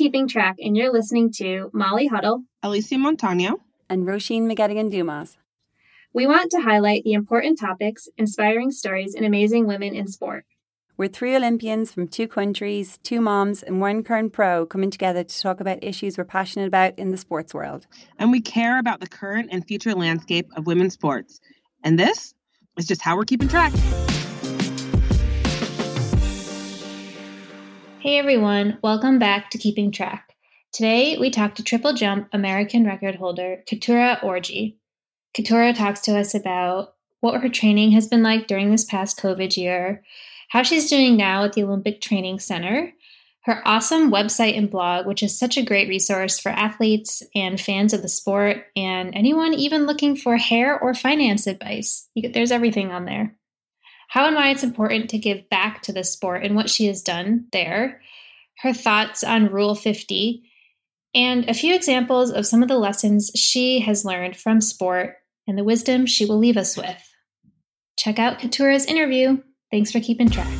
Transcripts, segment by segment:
Keeping Track, and you're listening to Molly Huddle, Alysia Montaño, and Roisin McGettigan Dumas. We want to highlight the important topics, inspiring stories, and amazing women in sport. We're three Olympians from two countries, two moms, and one current pro coming together to talk about issues we're passionate about in the sports world. And we care about the current and future landscape of women's sports. And this is just how we're keeping track. Hey everyone, welcome back to Keeping Track. Today we talk to triple jump American record holder Keturah Orji. Keturah talks to us about what her training has been like during this past COVID year, how she's doing now at the Olympic Training Center, her awesome website and blog, which is such a great resource for athletes and fans of the sport, and anyone even looking for hair or finance advice. There's everything on there. How and why it's important to give back to the sport and what she has done there, her thoughts on Rule 50, and a few examples of some of the lessons she has learned from sport and the wisdom she will leave us with. Check out Keturah's interview. Thanks for keeping track.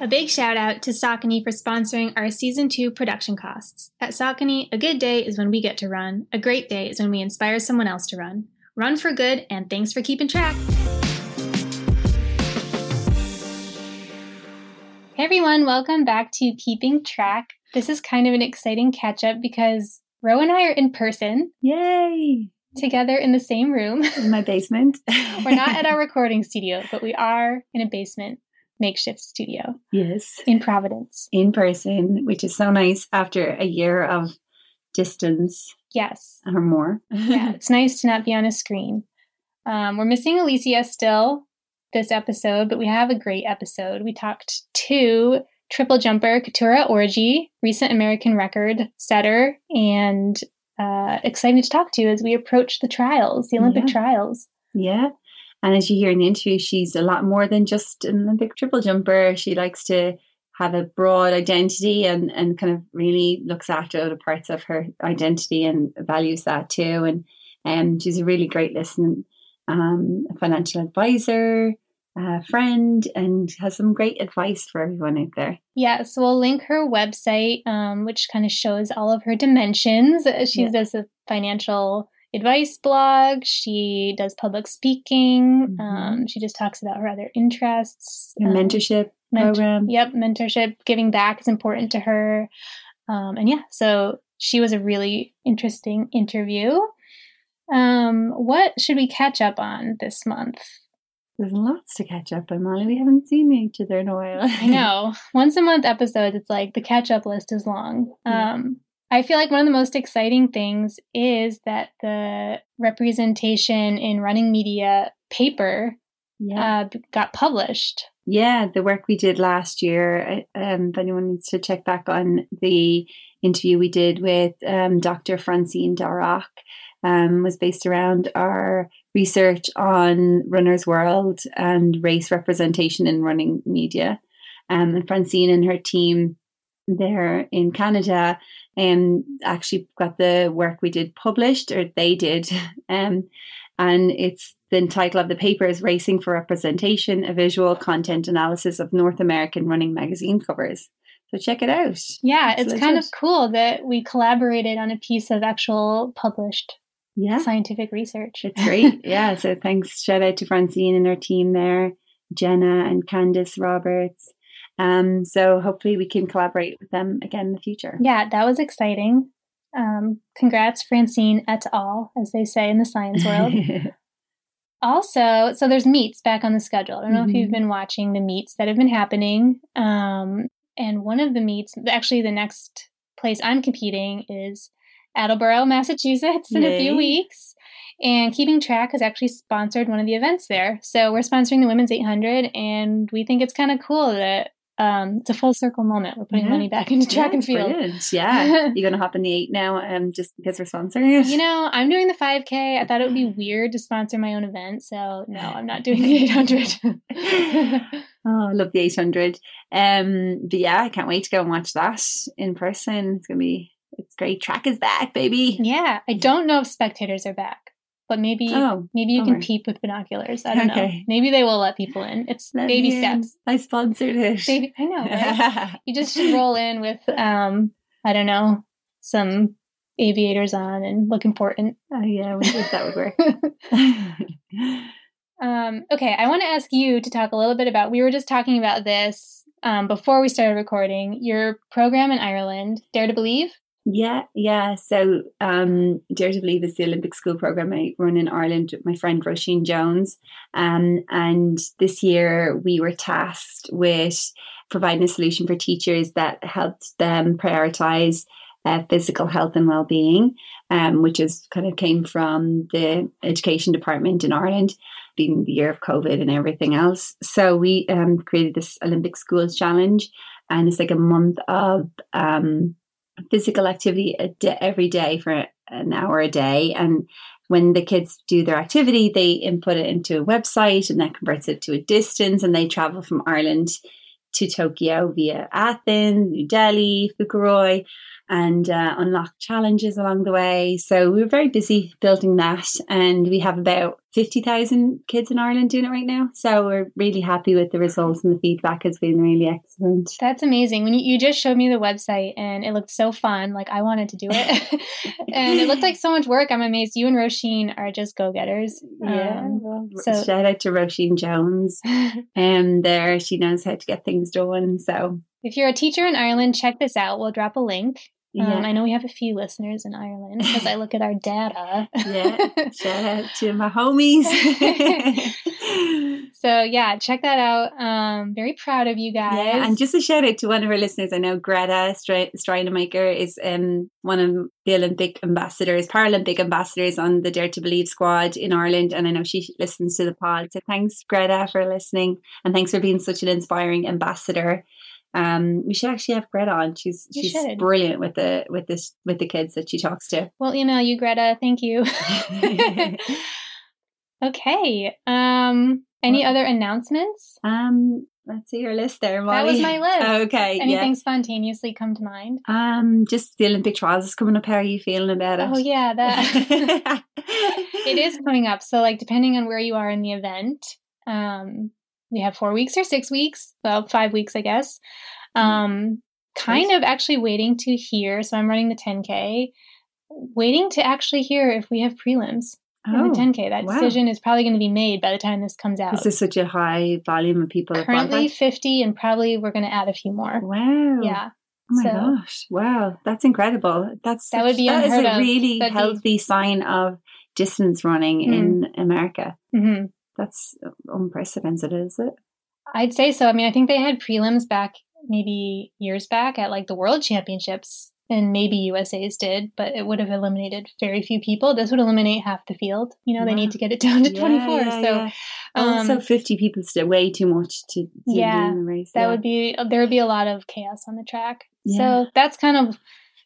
A big shout out to Saucony for sponsoring our season two production costs. At Saucony, a good day is when we get to run, a great day is when we inspire someone else to run. Run for good, and thanks for keeping track. Hey everyone, welcome back to Keeping Track. This is kind of an exciting catch up because Ro and I are in person. Yay! together in the same room. In my basement. We're not at our recording studio, but we are in a basement makeshift studio. Yes. In Providence. In person, which is so nice after a year of distance. Yes. Or more. yeah, it's nice to not be on a screen. Um, we're missing Alysia still this episode, but we have a great episode. We talked to triple jumper Keturah Orji, recent American record setter, and uh, exciting to talk to you as we approach the trials, the Olympic yeah. trials. Yeah. And as you hear in the interview, she's a lot more than just an Olympic triple jumper. She likes to have a broad identity and, and kind of really looks after other parts of her identity and values that too. And um, she's a really great listening, um, financial advisor, uh, friend and has some great advice for everyone out there. Yeah, so we'll link her website, um, which kind of shows all of her dimensions. She yeah. does a financial advice blog. She does public speaking. Mm-hmm. Um, she just talks about her other interests. Her um, mentorship ment- program. Yep, mentorship. Giving back is important to her. Um, and yeah, so she was a really interesting interview. Um, what should we catch up on this month? There's lots to catch up on, Molly. We haven't seen each other in a while. I know. Once a month episodes, it's like the catch up list is long. Yeah. Um, I feel like one of the most exciting things is that the representation in running media paper yeah. uh, got published. Yeah, the work we did last year. Um, if anyone needs to check back on the interview we did with um, Dr. Francine Darroch, um, was based around our research on Runner's World and race representation in running media. Um, and Francine and her team there in Canada um, actually got the work we did published, or they did. Um, and it's the title of the paper is Racing for Representation, a visual content analysis of North American running magazine covers. So check it out. Yeah, it's, it's kind of cool that we collaborated on a piece of actual published yeah. scientific research. It's great. yeah. So thanks. Shout out to Francine and her team there, Jenna and Candice Roberts. Um, so hopefully we can collaborate with them again in the future. Yeah, that was exciting. Um, congrats, Francine et al., as they say in the science world. also, so there's meets back on the schedule. I don't know mm-hmm. if you've mm-hmm. been watching the meets that have been happening. Um, and one of the meets, actually, the next place I'm competing is Attleboro, Massachusetts in Yay. a few weeks. And Keeping Track has actually sponsored one of the events there. So we're sponsoring the Women's 800, and we think it's kind of cool that um, it's a full circle moment. We're putting yeah. money back into track yeah, and field. Brilliant. Yeah. You're going to hop in the eight now um, just because we're sponsoring it? You know, I'm doing the 5K. I thought it would be weird to sponsor my own event. So, no, I'm not doing the 800. oh, I love the 800. Um, but yeah, I can't wait to go and watch that in person. It's going to be it's great. Track is back, baby. Yeah. I don't know if spectators are back. But maybe Oh, maybe you can peep with binoculars. I don't know. Maybe they will let people in. It's Let baby in. steps. I sponsored it. Baby, I know. Right? you just should roll in with um, I don't know, some aviators on and look important. oh, yeah, I wonder if that would work. Um, okay, I want to ask you to talk a little bit about. We were just talking about this um, before we started recording. Your program in Ireland, Dare to Believe. Yeah, yeah. So, um, Dare to Believe is the Olympic school program I run in Ireland with my friend Roisin Jones. Um, and this year we were tasked with providing a solution for teachers that helped them prioritize uh, physical health and well-being, um, which is kind of came from the education department in Ireland, being the year of COVID and everything else. So we um, created this Olympic Schools Challenge, and it's like a month of um, physical activity every day for an hour a day. And when the kids do their activity, they input it into a website and that converts it to a distance. And they travel from Ireland to Tokyo via Athens, New Delhi, Fukuoka, and uh, unlock challenges along the way. So we were very busy building that. And we have about 50,000 kids in Ireland doing it right now. So we're really happy with the results and the feedback has been really excellent. That's amazing. When you, you just showed me the website and it looked so fun, like I wanted to do it, and it looked like so much work. I'm amazed. You and Roisin are just go getters. Yeah. Um, well, so- shout out to Roisin Jones. And there she knows how to get things done. So if you're a teacher in Ireland, check this out. We'll drop a link. Um. I know we have a few listeners in Ireland because I look at our data. Yeah. Shout out to my homies. so yeah, check that out. Um, very proud of you guys. Yeah, and just a shout out to one of our listeners. I know Greta Stra- Streimikyte is um, one of the Olympic ambassadors, Paralympic ambassadors on the Dare to Believe squad in Ireland. And I know she listens to the pod. So thanks, Greta, for listening. And thanks for being such an inspiring ambassador. Um, we should actually have Greta on. She's We she's should. brilliant with the with this with the kids that she talks to. we'll email you, Greta. Thank you. okay. Um, any Well- other announcements? Um, let's see your list there, Molly. That was my list. Okay, Anything spontaneously come to mind? Um, just the Olympic trials is coming up. How are you feeling about it? Oh yeah, that it is coming up. So like depending on where you are in the event, um, we have four weeks or six weeks. Well, five weeks, I guess. Um, kind of actually waiting to hear. So I'm running the 10k, waiting to actually hear if we have prelims in Oh, the 10k. That wow. decision is probably going to be made by the time this comes out. This is such a high volume of people. Currently 50, and probably we're going to add a few more. Wow. Yeah. Oh my So- gosh. Wow. That's incredible. That's That would be that is a of. really That'd be- healthy sign of distance running Mm. in America. hmm That's unprecedented, is it? I'd say so. I mean, I think they had prelims back maybe years back at like the World Championships, and maybe USA's did, but it would have eliminated very few people. This would eliminate half the field. You know, they need to get it down to Yeah, 24. yeah, so yeah. also, um, 50 people is way too much to, to Yeah, do in the race. that would be, there would be a lot of chaos on the track. So that's kind of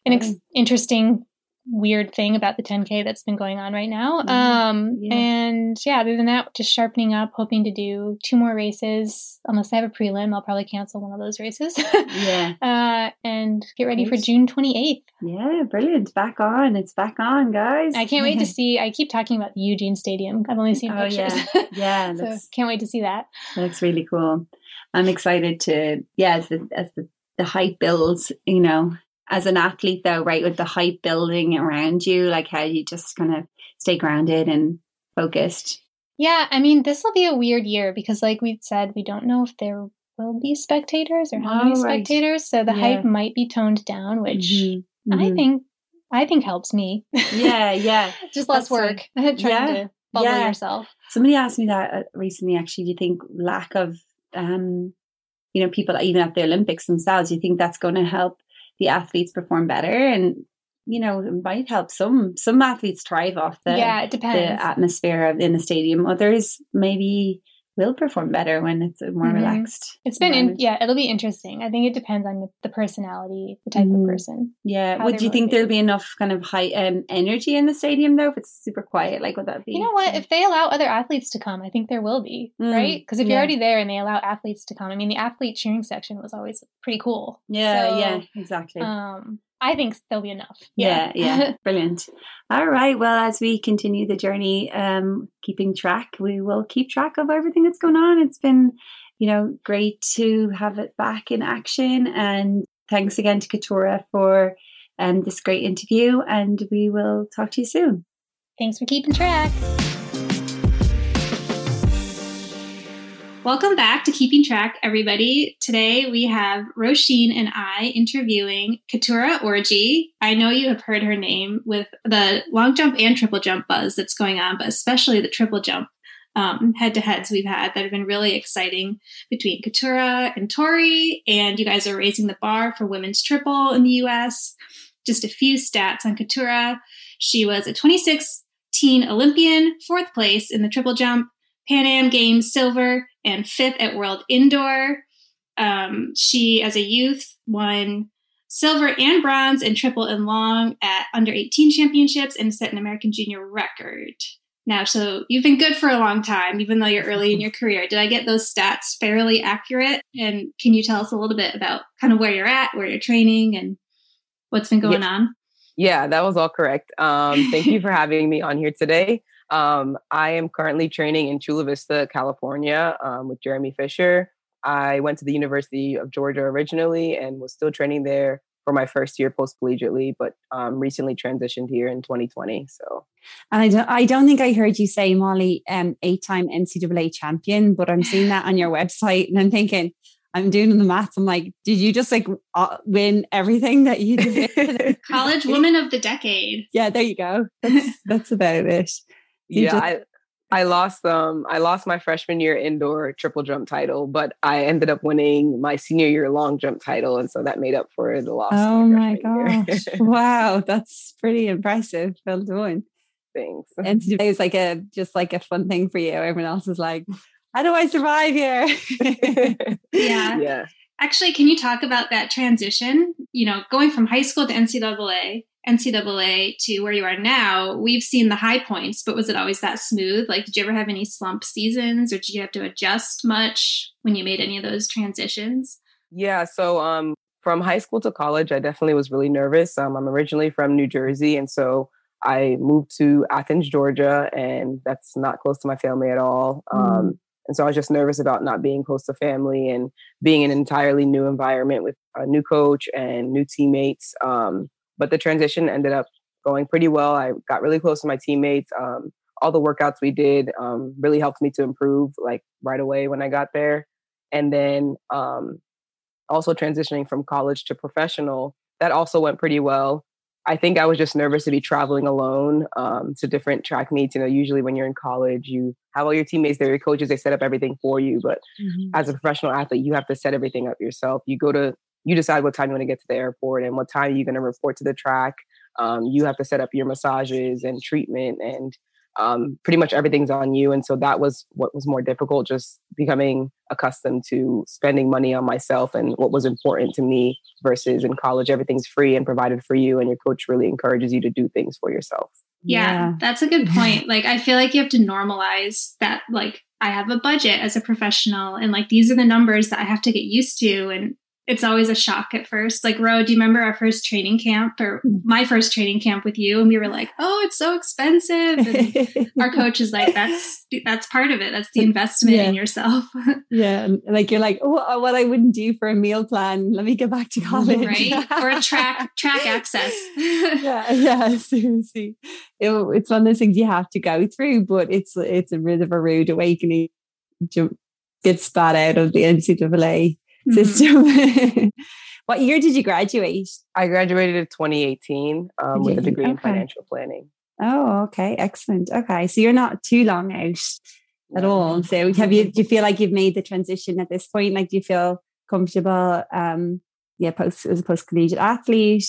an ex- interesting weird thing about the 10k that's been going on right now Mhm. um Yeah. and yeah other than that just sharpening up hoping to do two more races unless i have a prelim i'll probably cancel one of those races Yeah. uh and get ready for june 28th Yeah, brilliant. Back on. It's back on, guys. i can't wait to see i keep talking about the eugene stadium i've only seen Oh, pictures Yeah, so that's, can't wait to see that that looks really cool. I'm excited to, yeah, as the, as the, the hype builds, you know, as an athlete though, right, with the hype building around you, like how you just kind of stay grounded and focused. yeah i mean this will be a weird year because like we said we don't know if there will be spectators or how many Oh, right. spectators so the Yeah. hype might be toned down which Mhm, I mhm. think I think helps me. Yeah, yeah. Just less That's, work trying yeah, to bubble yeah. yourself. Somebody asked me that uh, recently. Actually, do you think lack of, um, you know, people even at the Olympics themselves, you think that's going to help the athletes perform better? And you know, it might help some. Some athletes thrive off the yeah, it the depends. atmosphere of in the stadium. Others maybe will perform better when it's more Mhm. relaxed. it's been in, yeah, it'll be interesting. I think it depends on the, the personality, the type Mhm. of person. Yeah. Would you think there'll be enough kind of high um, energy in the stadium though? If it's super quiet, like would that be? You know what? If they allow other athletes to come, I think there will be, Mm, right? Because if you're already there and they allow athletes to come, I mean, the athlete cheering section was always pretty cool. yeah, So, yeah, exactly. Um, I think there'll be enough. Yeah, yeah, yeah. brilliant. All right. Well, as we continue the journey, um, keeping track, we will keep track of everything that's going on. It's been, you know, great to have it back in action, and thanks again to Keturah for um, this great interview. And we will talk to you soon. Thanks for keeping track. Welcome back to Keeping Track, everybody. Today we have Roisin and I interviewing Keturah Orji. I know you have heard her name with the long jump and triple jump buzz that's going on, but especially the triple jump um, head to heads we've had that have been really exciting between Keturah and Tori. And you guys are raising the bar for women's triple in the US. Just a few stats on Keturah. She was a 2016 Olympian, fourth place in the triple jump, Pan Am Games silver, and fifth at World Indoor. Um, she, as a youth, won silver and bronze in triple and long at under 18 championships and set an American junior record. Now, so you've been good for a long time, even though you're early in your career. Did I get those stats fairly accurate? And can you tell us a little bit about kind of where you're at, where you're training, and what's been going yeah. on? Yeah, that was all correct. Um, thank you for having me on here today. Um, I am currently training in Chula Vista, California, um, with Jeremy Fisher. I went to the University of Georgia originally and was still training there for my first year post collegiately, but um, recently transitioned here in 2020. So, and I don't, I don't think I heard you say Molly, um, eight time NCAA champion, but I'm seeing that on your website, and I'm thinking. I'm doing the math. I'm like, did you just like uh, win everything that you did? College Woman of the Decade. Yeah, there you go. That's that's about it yeah, just- I I lost um I lost my freshman year indoor triple jump title, but I ended up winning my senior year long jump title, and so that made up for the loss. Oh my gosh! wow, that's pretty impressive. Well done. Thanks. And today was like a just like a fun thing for you. Everyone else is like, how do I survive here? yeah. Yeah. Actually, can you talk about that transition? You know, going from high school to NCAA NCAA to where you are now, we've seen the high points, but was it always that smooth? Like, did you ever have any slump seasons or did you have to adjust much when you made any of those transitions? Yeah. So, um, from high school to college, I definitely was really nervous. Um, I'm originally from New Jersey. And so I moved to Athens, Georgia, and that's not close to my family at all. Mm. Um, and so I was just nervous about not being close to family and being in an entirely new environment with a new coach and new teammates. Um, but the transition ended up going pretty well. I got really close to my teammates. Um, all the workouts we did um, really helped me to improve like right away when I got there. And then um, also transitioning from college to professional, that also went pretty well. I think I was just nervous to be traveling alone um, to different track meets. You know, usually when you're in college, you have all your teammates there, your coaches, they set up everything for you. But mm-hmm. as a professional athlete, you have to set everything up yourself. You go to you decide what time you want to get to the airport and what time you're going to report to the track. Um, you have to set up your massages and treatment, and um, pretty much everything's on you. And so that was what was more difficult, just becoming accustomed to spending money on myself and what was important to me versus in college, everything's free and provided for you, and your coach really encourages you to do things for yourself. Yeah, yeah. that's a good point. Like, I feel like you have to normalize that, like, I have a budget as a professional, and like, these are the numbers that I have to get used to. And it's always a shock at first. Like, Ro, do you remember our first training camp or my first training camp with you? And we were like, oh, it's so expensive. And our coach is like, that's that's part of it. That's the investment yeah. in yourself. yeah. Like you're like, oh, uh, what I wouldn't do for a meal plan. Let me get back to college. Right. or a track track access. yeah, yeah, seriously. It, it's one of those things you have to go through, but it's it's a bit of a rude awakening to get spat out of the NCAA system. Mm-hmm. what year did you graduate? I graduated in 2018 um, with a degree okay. in financial planning. Oh, okay, excellent. Okay, so you're not too long out at all. So, have you? Do you feel like you've made the transition at this point? Like, do you feel comfortable? Um, yeah, post as a post collegiate athlete.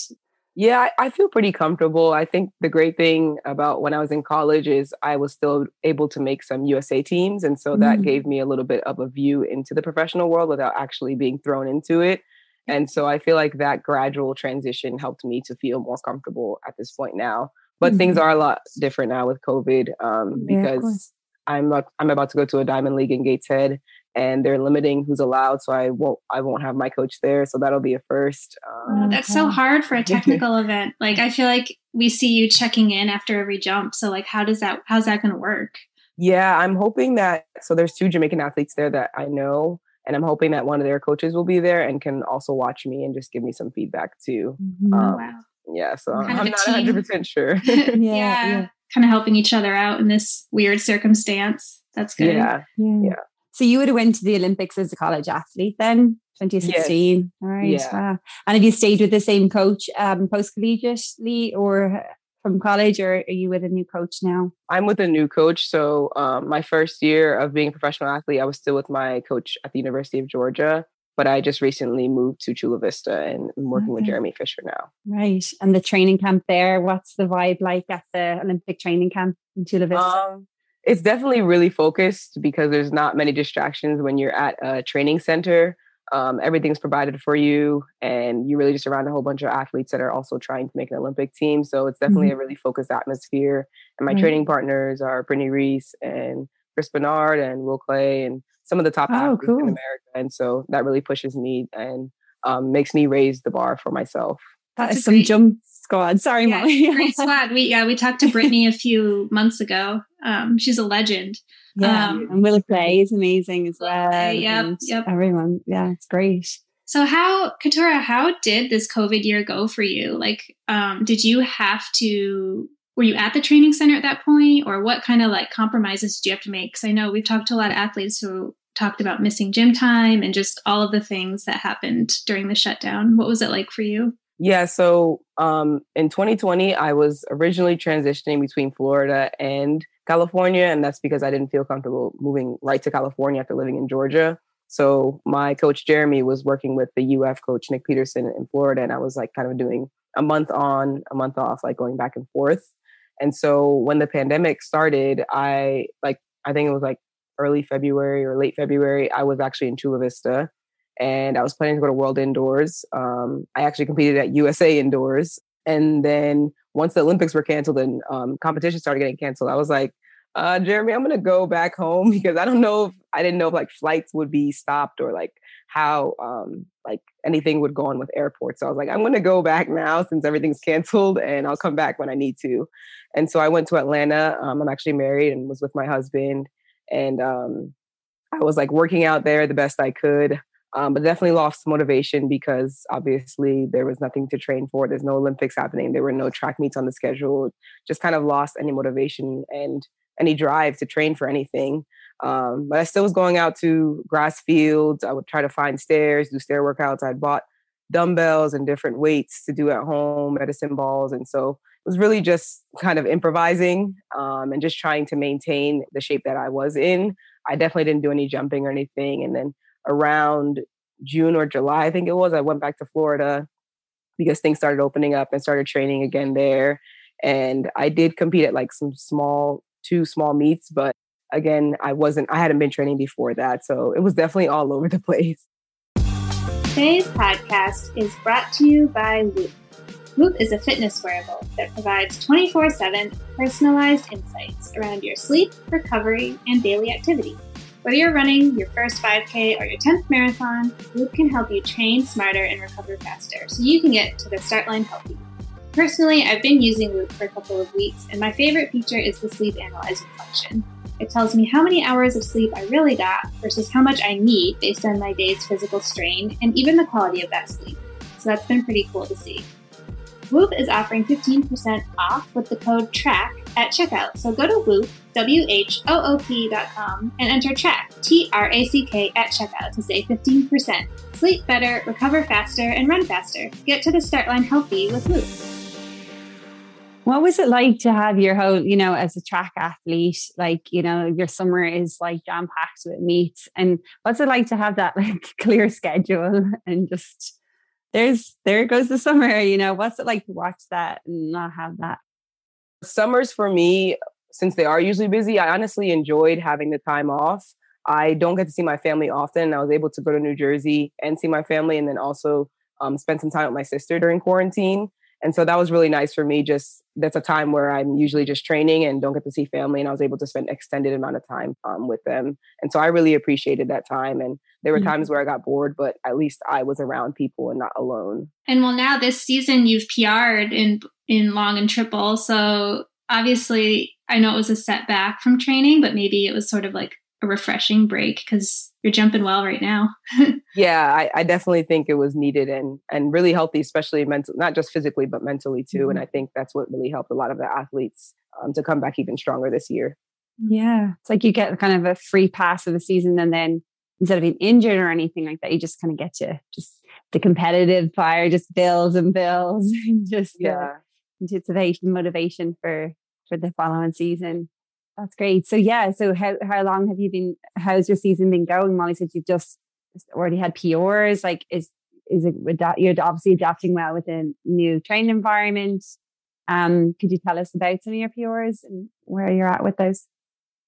Yeah, I, I, feel pretty comfortable. I think the great thing about when I was in college is I was still able to make some USA teams. And so that mm. gave me a little bit of a view into the professional world without actually being thrown into it. And so I feel like that gradual transition helped me to feel more comfortable at this point now. But mm-hmm. things are a lot different now with COVID um, because I'm I'm about to go to a Diamond League in Gateshead and they're limiting who's allowed. So I won't I won't have my coach there. So that'll be a first. Um, oh, that's so hard for a technical event. Like I feel like we see you checking in after every jump. So like how does that how's that going to work? Yeah, I'm hoping that so there's two Jamaican athletes there that I know and I'm hoping that one of their coaches will be there and can also watch me and just give me some feedback too. Mm-hmm. Um, wow. Yeah, so kind I'm not 100 percent sure. yeah, yeah, yeah, kind of helping each other out in this weird circumstance. That's good. Yeah, yeah. yeah. So you would have went to the Olympics as a college athlete then, 2016. Yes. All right. Yeah. Wow. And have you stayed with the same coach um, post collegiately or from college, or are you with a new coach now? I'm with a new coach. So um, my first year of being a professional athlete, I was still with my coach at the University of Georgia. But I just recently moved to Chula Vista and I'm working okay. with Jeremy Fisher now. Right. And the training camp there, what's the vibe like at the Olympic training camp in Chula Vista? Um, it's definitely really focused because there's not many distractions when you're at a training center. Um, everything's provided for you, and you really just around a whole bunch of athletes that are also trying to make an Olympic team. So it's definitely mm-hmm. a really focused atmosphere. And my mm-hmm. training partners are Brittney Reese and Chris Benard and Will Clay and some of the top oh, athletes cool. in America. And so that really pushes me and um, makes me raise the bar for myself. That is some great, jump squad. Sorry, yeah, Molly. great squad. We yeah, we talked to Brittney a few months ago. Um, she's a legend. Yeah, um, and Will Clay is amazing as well. Yep, yep. Everyone, yeah, it's great. So how Keturah, how did this COVID year go for you? Like, um, did you have to were you at the training center at that point or what kind of like compromises did you have to make because i know we've talked to a lot of athletes who talked about missing gym time and just all of the things that happened during the shutdown what was it like for you yeah, so um, in 2020, I was originally transitioning between Florida and California, and that's because I didn't feel comfortable moving right to California after living in Georgia. So my coach Jeremy was working with the UF coach Nick Peterson in Florida, and I was like kind of doing a month on, a month off, like going back and forth. And so when the pandemic started, I like I think it was like early February or late February, I was actually in Chula Vista and I was planning to go to World Indoors. Um, I actually competed at USA Indoors, and then once the Olympics were canceled and um, competition started getting canceled, I was like, uh, Jeremy, I'm gonna go back home because I don't know if I didn't know if like flights would be stopped or like how um, like anything would go on with airports. So I was like, I'm gonna go back now since everything's canceled, and I'll come back when I need to. And so I went to Atlanta. Um, I'm actually married and was with my husband, and um, I was like working out there the best I could. Um, but definitely lost motivation because obviously there was nothing to train for. There's no Olympics happening. There were no track meets on the schedule. Just kind of lost any motivation and any drive to train for anything. Um, but I still was going out to grass fields. I would try to find stairs, do stair workouts. I'd bought dumbbells and different weights to do at home, medicine balls. And so it was really just kind of improvising um, and just trying to maintain the shape that I was in. I definitely didn't do any jumping or anything. And then around June or July, I think it was, I went back to Florida because things started opening up and started training again there. And I did compete at like some small, two small meets, but again, I wasn't, I hadn't been training before that. So it was definitely all over the place. Today's podcast is brought to you by Whoop. Whoop is a fitness wearable that provides 24 7 personalized insights around your sleep, recovery, and daily activity. Whether you're running your first 5K or your 10th marathon, Whoop can help you train smarter and recover faster so you can get to the start line healthy. Personally, I've been using Whoop for a couple of weeks, and my favorite feature is the sleep analyzer function. It tells me how many hours of sleep I really got versus how much I need based on my day's physical strain and even the quality of that sleep. So that's been pretty cool to see. Whoop is offering 15% off with the code TRACK at checkout. So go to Whoop, W-H-O-O-P dot com and enter TRACK, T-R-A-C-K at checkout to save 15%. Sleep better, recover faster, and run faster. Get to the start line healthy with Whoop. What was it like to have your whole, you know, as a track athlete, like, you know, your summer is like jam packed with meets. And what's it like to have that like clear schedule and just there's there goes the summer, you know, what's it like to watch that and not have that? Summers for me, since they are usually busy, I honestly enjoyed having the time off. I don't get to see my family often. I was able to go to New Jersey and see my family and then also um, spend some time with my sister during quarantine. And so that was really nice for me. Just that's a time where I'm usually just training and don't get to see family. And I was able to spend extended amount of time um, with them. And so I really appreciated that time. And there were mm-hmm. times where I got bored, but at least I was around people and not alone. And well, now this season you've PR'd in in long and triple. So obviously, I know it was a setback from training, but maybe it was sort of like a refreshing break because you're jumping well right now. yeah, I, I, definitely think it was needed and and really healthy, especially mental, not just physically but mentally too. Mm-hmm. And I think that's what really helped a lot of the athletes um, to come back even stronger this year. Yeah, it's like you get kind of a free pass of the season, and then instead of being injured or anything like that, you just kind of get to just the competitive fire just builds and builds, and just yeah, anticipation, motivation for for the following season. That's great. So yeah, so how how long have you been? How's your season been going? Molly said you've just already had PRs. Like, is is it with that? you're obviously adapting well with a new training environment? Um, could you tell us about some of your PRs and where you're at with those?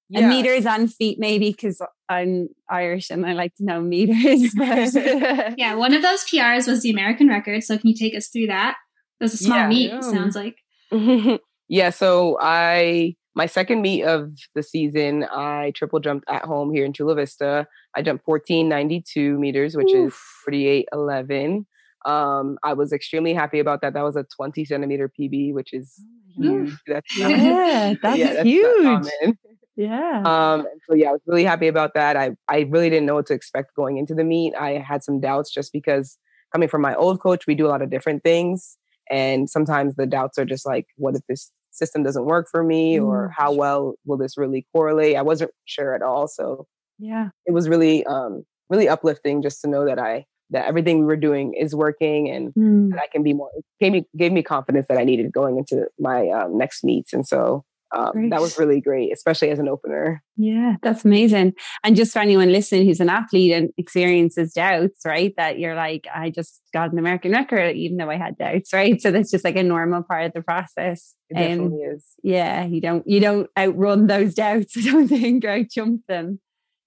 Yeah. And meters and feet, maybe, because I'm Irish and I like to know meters. yeah, one of those PRs was the American record. So can you take us through that? It was a small yeah, meet, sounds like. yeah, so I my second meet of the season, I triple jumped at home here in Chula Vista. I jumped 1492 meters, which Oof. is 4811. Um, I was extremely happy about that. That was a 20 centimeter PB, which is oh huge. That's yeah, that's, yeah, that's huge. Yeah. Um, so yeah, I was really happy about that. I, I really didn't know what to expect going into the meet. I had some doubts just because coming from my old coach, we do a lot of different things. And sometimes the doubts are just like, what if this system doesn't work for me or mm. how well will this really correlate i wasn't sure at all so yeah it was really um really uplifting just to know that i that everything we were doing is working and mm. that i can be more gave me gave me confidence that i needed going into my um, next meets and so um, that was really great, especially as an opener. Yeah, that's amazing. And just for anyone listening who's an athlete and experiences doubts, right? That you're like, I just got an American record, even though I had doubts, right? So that's just like a normal part of the process. It definitely um, is. Yeah, you don't you don't outrun those doubts. I don't think or jump them.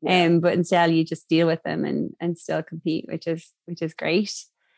Yeah. Um, but instead you just deal with them and and still compete, which is which is great.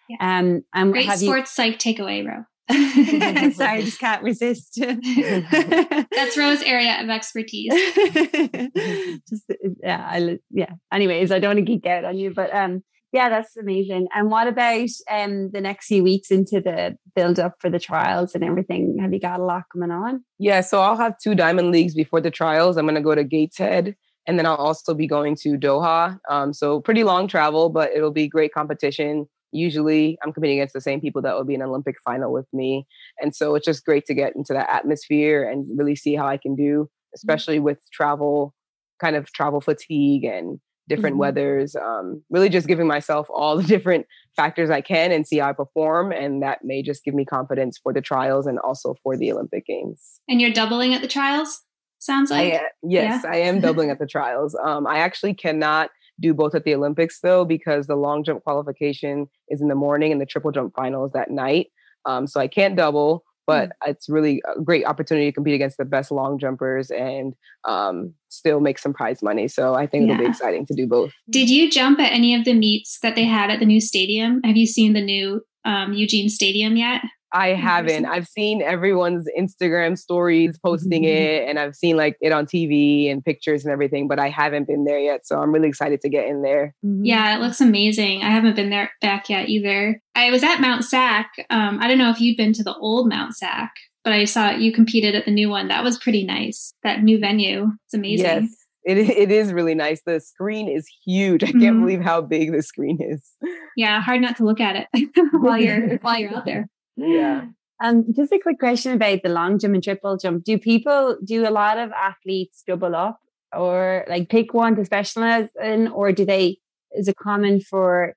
Yeah. Um, and great sports you, psych takeaway, Ro. Sorry, I just can't resist. That's Ro's area of expertise. just yeah, I, yeah. Anyways, I don't want to geek out on you, but um, yeah, that's amazing. And what about um the next few weeks into the build up for the trials and everything? Have you got a lot coming on? Yeah, so I'll have two diamond leagues before the trials. I'm gonna go to Gateshead and then I'll also be going to Doha. Um, so pretty long travel, but it'll be great competition usually I'm competing against the same people that will be in an Olympic final with me. And so it's just great to get into that atmosphere and really see how I can do, mm-hmm. especially mm-hmm. with travel, kind of travel fatigue and different mm-hmm. weathers. Um, really just giving myself all the different factors I can and see how I perform. And that may just give me confidence for the trials and also for the Olympic Games. And you're doubling at the trials? Sounds like. I, yes, yeah. I am doubling at the trials. Um, I actually cannot do both at the Olympics though, because the long jump qualification is in the morning and the triple jump final is that night. Um, so I can't double, but mm. it's really a great opportunity to compete against the best long jumpers and um, still make some prize money. So I think yeah. it'll be exciting to do both. Did you jump at any of the meets that they had at the new stadium? Have you seen the new um, Eugene Stadium yet? I haven't. I've seen everyone's Instagram stories posting mm-hmm. it and I've seen like it on TV and pictures and everything, but I haven't been there yet. So I'm really excited to get in there. Mm-hmm. Yeah, it looks amazing. I haven't been there back yet either. I was at Mount Sac. Um, I don't know if you've been to the old Mount Sac, but I saw you competed at the new one. That was pretty nice. That new venue. It's amazing. Yes. It, it is really nice. The screen is huge. I can't mm-hmm. believe how big the screen is. Yeah, hard not to look at it while you're while you're out there. Yeah. Um, just a quick question about the long jump and triple jump. Do people, do a lot of athletes double up or like pick one to specialize in, or do they, is it common for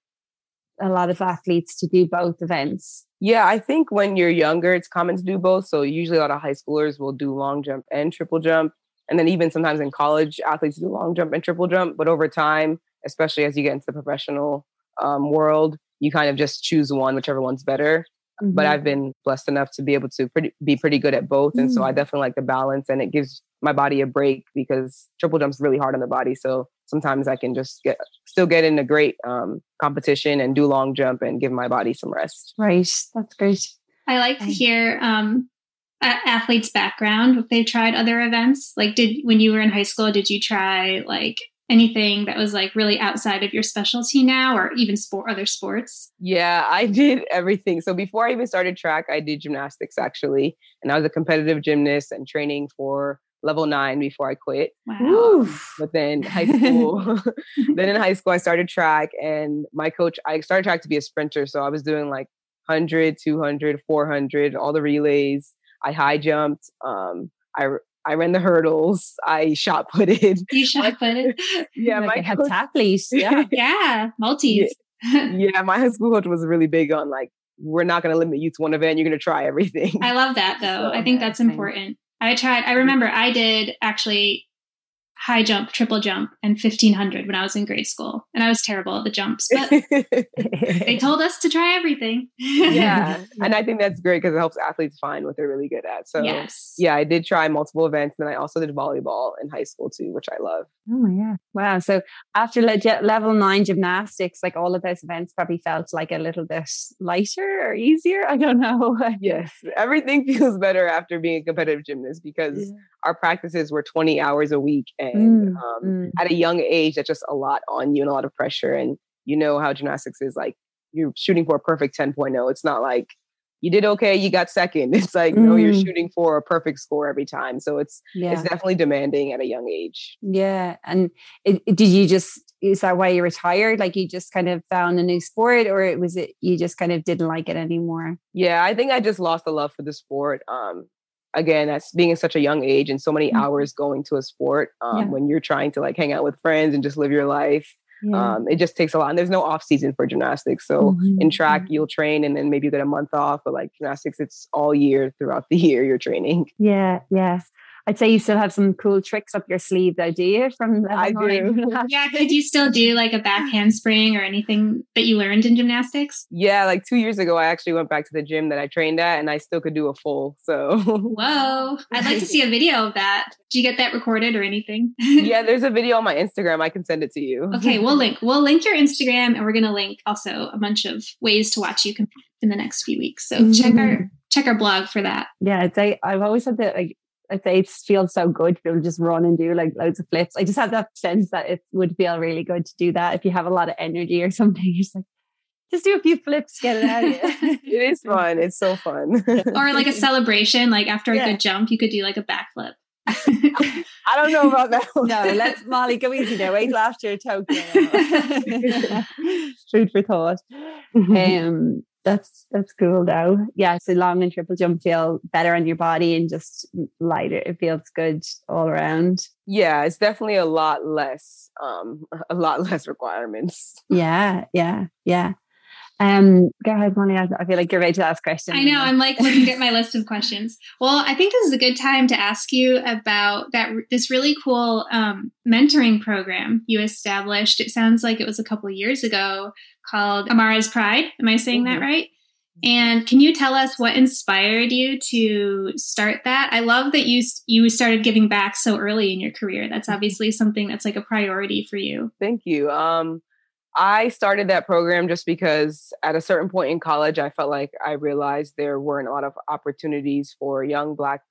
a lot of athletes to do both events? Yeah, I think when you're younger, it's common to do both. So usually a lot of high schoolers will do long jump and triple jump. And then even sometimes in college, athletes do long jump and triple jump. But over time, especially as you get into the professional um, world, you kind of just choose one, whichever one's better. Mm-hmm. But I've been blessed enough to be able to pretty, be pretty good at both. And mm-hmm. so I mm. definitely like the balance and it gives my body a break because triple jump's really hard on the body. So sometimes I can just get still get in a great um, competition and do long jump and give my body some rest. Right. That's great. I like to hear um, athletes' background if they tried other events. Like, did when you were in high school, did you try like anything that was like really outside of your specialty now, or even sport other sports? Yeah, I did everything. So before I even started track, I did gymnastics actually, and I was a competitive gymnast and training for level nine before I quit. Wow. But then high school, then in high school, I started track and my coach, I started track to be a sprinter. So I was doing like 100, 200, 400, all the relays. I high jumped. Um, I, I ran the hurdles. I shot putted. You shot putted? yeah, like my coach, athletes. Yeah. yeah. Multis. Yeah. yeah. My high school coach was really big on like, we're not going to limit you to one event. You're going to try everything. I love that though. So, I think that's important. I tried, I mm. remember I did actually high jump, triple jump, and 1500 when I was in grade school. And I was terrible at the jumps, but they told us to try everything. yeah. And I think that's great because it helps athletes find what they're really good at. So, yes. yeah, I did try multiple events. And then I also did volleyball in high school too, which I love. Oh, my God. Wow. So, after level nine gymnastics, like all of those events probably felt like a little bit lighter or easier. I don't know. yes. Everything feels better after being a competitive gymnast because yeah. our practices were 20 hours a week. And and mm, um, mm. at a young age that's just a lot on you and a lot of pressure and you know how gymnastics is like you're shooting for a perfect 10.0 it's not like you did okay you got second it's like mm. no you're mm. shooting for a perfect score every time so it's yeah. it's definitely demanding at a young age yeah and it, it, did you just is that why you retired like you just kind of found a new sport or was it you just kind of didn't like it anymore yeah i think i just lost the love for the sport um again as being in such a young age and so many mm-hmm. hours going to a sport um, yeah. when you're trying to like hang out with friends and just live your life yeah. um, it just takes a lot and there's no off season for gymnastics so mm-hmm. in track mm-hmm. you'll train and then maybe you get a month off but like gymnastics it's all year throughout the year you're training yeah yeah I'd say you still have some cool tricks up your sleeve, though, do you? From I do. yeah, could you still do like a back handspring or anything that you learned in gymnastics? Yeah, like two years ago, I actually went back to the gym that I trained at, and I still could do a full. So, whoa, I'd like to see a video of that. Did you get that recorded or anything? yeah, there's a video on my Instagram. I can send it to you. Okay, we'll link. We'll link your Instagram, and we're gonna link also a bunch of ways to watch you compete in the next few weeks. So mm-hmm. check our check our blog for that. Yeah, it's I'd say I've always had that like I'd say it feels so good to be able to just run and do like loads of flips. I just have that sense that it would feel really good to do that if you have a lot of energy or something. You're just like, just do a few flips, get it out of you. it is fun. It's so fun. or like a celebration, like after a yeah. good jump, you could do like a backflip. I don't know about that. One. No, let's Molly go easy there. Wait till after Tokyo. Food for thought. Um, that's that's cool though. Yeah, so long and triple jump feel better on your body and just lighter. It feels good all around. Yeah, it's definitely a lot less, um, a lot less requirements. Yeah, yeah, yeah. Um, go ahead, Molly. I feel like you're ready to ask questions. I know. I'm like looking at my list of questions. Well, I think this is a good time to ask you about that. This really cool um, mentoring program you established. It sounds like it was a couple years ago called Amara's Pride. Am I saying mm-hmm. that right? And can you tell us what inspired you to start that? I love that you you started giving back so early in your career. That's mm-hmm. obviously something that's like a priority for you. Thank you. Um, I started that program just because at a certain point in college, I felt like I realized there weren't a lot of opportunities for young Black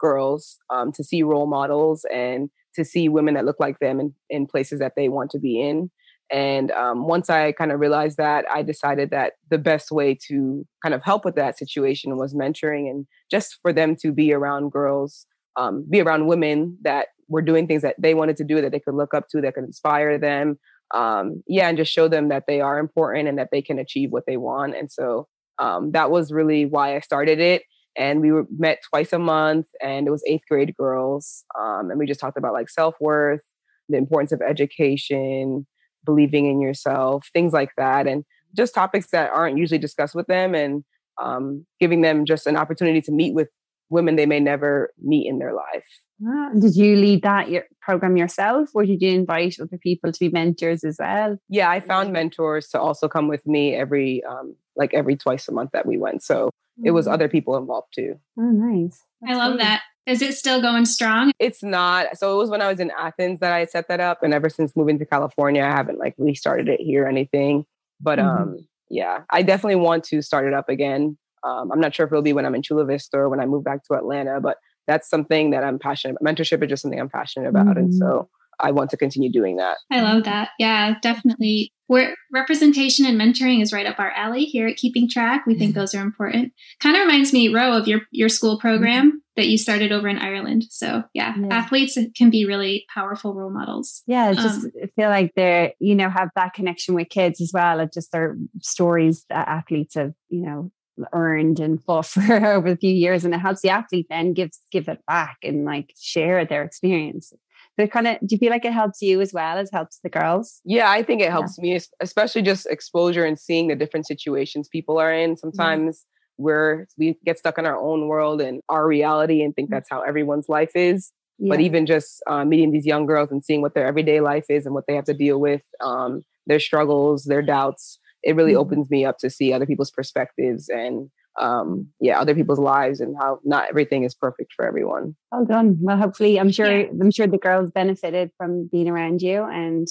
girls um, to see role models and to see women that look like them in, in places that they want to be in. And um, once I kind of realized that, I decided that the best way to kind of help with that situation was mentoring and just for them to be around girls, um, be around women that were doing things that they wanted to do, that they could look up to, that could inspire them. Um, yeah, and just show them that they are important and that they can achieve what they want. And so um, that was really why I started it. And we were met twice a month, and it was eighth grade girls. Um, and we just talked about like self worth, the importance of education, believing in yourself, things like that, and just topics that aren't usually discussed with them, and um, giving them just an opportunity to meet with women they may never meet in their life. Ah, did you lead that your program yourself, or did you invite other people to be mentors as well? Yeah, I found mentors to also come with me every um, like every twice a month that we went. So mm-hmm. it was mm. other people involved too. Oh, nice! That's I love great. that. Is it still going strong? It's not. So it was when I was in Athens that I set that up, and ever since moving to California, I haven't like restarted it here or anything. But mm-hmm. um, yeah, I definitely want to start it up again. Um, I'm not sure if it'll be when I'm in Chula Vista or when I move back to Atlanta, but that's something that I'm passionate about. Mentorship is just something I'm passionate about. Mm-hmm. And so I want to continue doing that. I love that. Yeah, definitely. Where representation and mentoring is right up our alley here at Keeping Track. We think mm-hmm. those are important. Kind of reminds me, Ro, of your your school program mm-hmm. that you started over in Ireland. So yeah, yeah, athletes can be really powerful role models. Yeah, just um, feel like they're you know have that connection with kids as well. It just their stories that athletes have you know earned and fought for over a few years and it helps the athlete then gives give it back and like share their experience so kind of, do you feel like it helps you as well as helps the girls? Yeah, I think it helps yeah. me, especially just exposure and seeing the different situations people are in. Sometimes mm-hmm. we're, we get stuck in our own world and our reality and think mm-hmm. that's how everyone's life is. Yeah. But even just uh, meeting these young girls and seeing what their everyday life is and what they have to deal with, um, their struggles, their doubts, it really mm-hmm. opens me up to see other people's perspectives and um yeah other people's lives and how not everything is perfect for everyone well done well hopefully i'm sure yeah. i'm sure the girls benefited from being around you and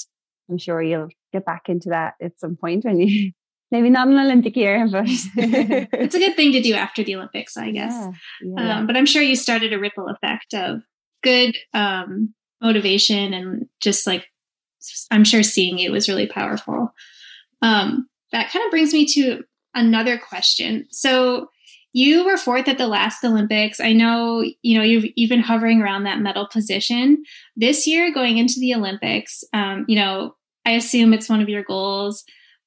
i'm sure you'll get back into that at some point when you maybe not an olympic year but it's a good thing to do after the olympics i guess yeah, yeah. Um, but i'm sure you started a ripple effect of good um motivation and just like i'm sure seeing you was really powerful um that kind of brings me to another question. So you were fourth at the last Olympics. I know, you know, you've been hovering around that medal position. This year, going into the Olympics, um, you know, I assume it's one of your goals,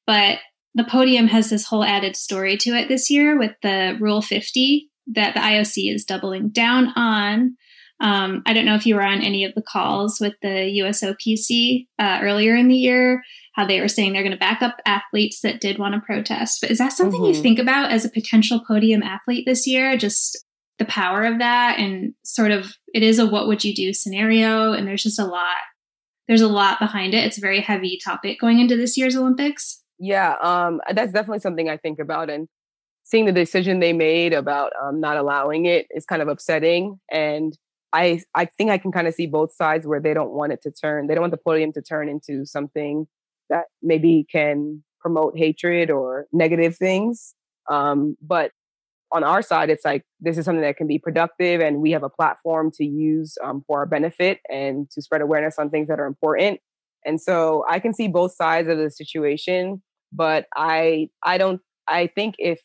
but the podium has this whole added story to it this year with the Rule 50 that the IOC is doubling down on. Um, I don't know if you were on any of the calls with the USOPC uh, earlier in the year, how they were saying they're going to back up athletes that did want to protest. But is that something mm-hmm. you think about as a potential podium athlete this year? Just the power of that and sort of it is a what would you do scenario. And there's just a lot, there's a lot behind it. It's a very heavy topic going into this year's Olympics. Yeah, um, that's definitely something I think about. And seeing the decision they made about um, not allowing it is kind of upsetting. And I I think I can kind of see both sides where they don't want it to turn. They don't want the podium to turn into something that maybe can promote hatred or negative things. Um, but on our side, it's like this is something that can be productive, and we have a platform to use um, for our benefit and to spread awareness on things that are important. And so I can see both sides of the situation, but I I don't I think if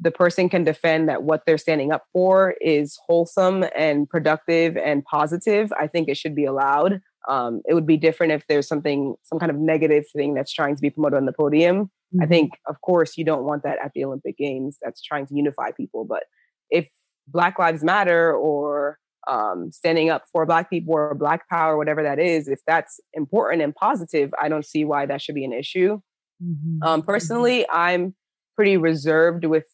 the person can defend that what they're standing up for is wholesome and productive and positive, I think it should be allowed. Um, it would be different if there's something, some kind of negative thing that's trying to be promoted on the podium. Mm-hmm. I think, of course, you don't want that at the Olympic Games that's trying to unify people. But if Black Lives Matter or um, standing up for Black people or Black power, whatever that is, if that's important and positive, I don't see why that should be an issue. Mm-hmm. Um, mm-hmm. personally, I'm pretty reserved with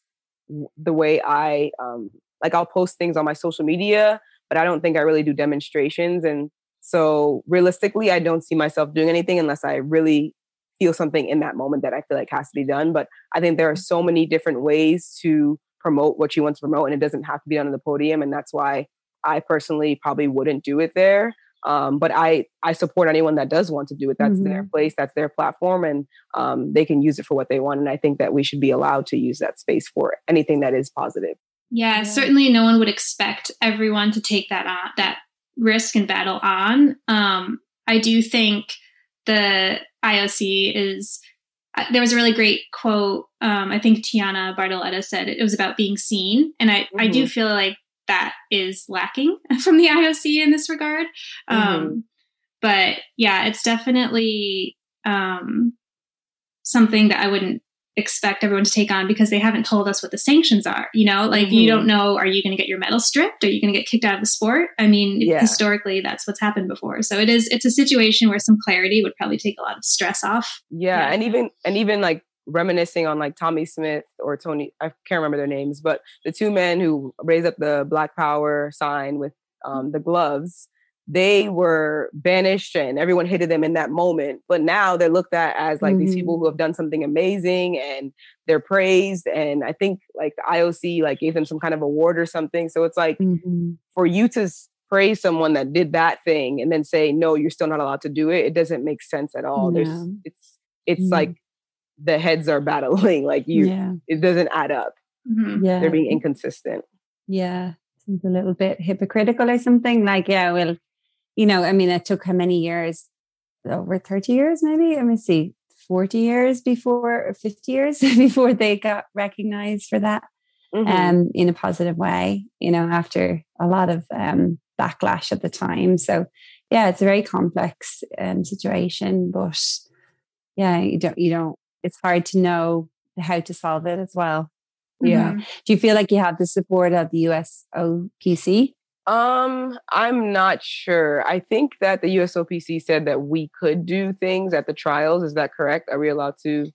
the way I um, like I'll post things on my social media, but I don't think I really do demonstrations. And so realistically, I don't see myself doing anything unless I really feel something in that moment that I feel like has to be done. But I think there are so many different ways to promote what you want to promote, and it doesn't have to be done on the podium. And that's why I personally probably wouldn't do it there. Um, but I I support anyone that does want to do it. That's mm-hmm. their place. That's their platform, and um, they can use it for what they want. And I think that we should be allowed to use that space for anything that is positive. Yeah, yeah. certainly, no one would expect everyone to take that on that risk and battle on. Um, I do think the IOC is. Uh, there was a really great quote. Um, I think Tianna Bartoletta said it, it was about being seen, and I mm-hmm. I do mm-hmm. feel like that is lacking from the IOC in this regard. Um, mm-hmm. Um, but yeah, it's definitely um, something that I wouldn't expect everyone to take on because they haven't told us what the sanctions are. You know, like mm-hmm. you don't know, are you going to get your medal stripped? Are you going to get kicked out of the sport? I mean, yeah. historically, that's what's happened before. So it is, it's a situation where some clarity would probably take a lot of stress off. Yeah. yeah. And even, and even like reminiscing on like Tommie Smith or Tony, I can't remember their names, but the two men who raised up the Black Power sign with um, the gloves, they were banished and everyone hated them in that moment. But now they're looked at as like mm-hmm. these people who have done something amazing and they're praised. And I think like the IOC like gave them some kind of award or something. So it's like mm-hmm. for you to praise someone that did that thing and then say no, you're still not allowed to do it. It doesn't make sense at all. Yeah. There's it's it's mm-hmm. like the heads are battling like you yeah. it doesn't add up Mhm. Yeah. they're being inconsistent. Yeah. Seems a little bit hypocritical or something. Like, yeah, well, you know, I mean, it took how many years? Over 30 years, maybe? Let me see. 40 years before, 50 years before they got recognized for that Mhm. um, in a positive way, you know, after a lot of um, backlash at the time. So, yeah, it's a very complex um, situation, but yeah, you don't, you don't, it's hard to know how to solve it as well. yeah. Mhm. Do you feel like you have the support of the USOPC? Um, I'm not sure. I think that the USOPC said that we could do things at the trials. Is that correct? Are we allowed to do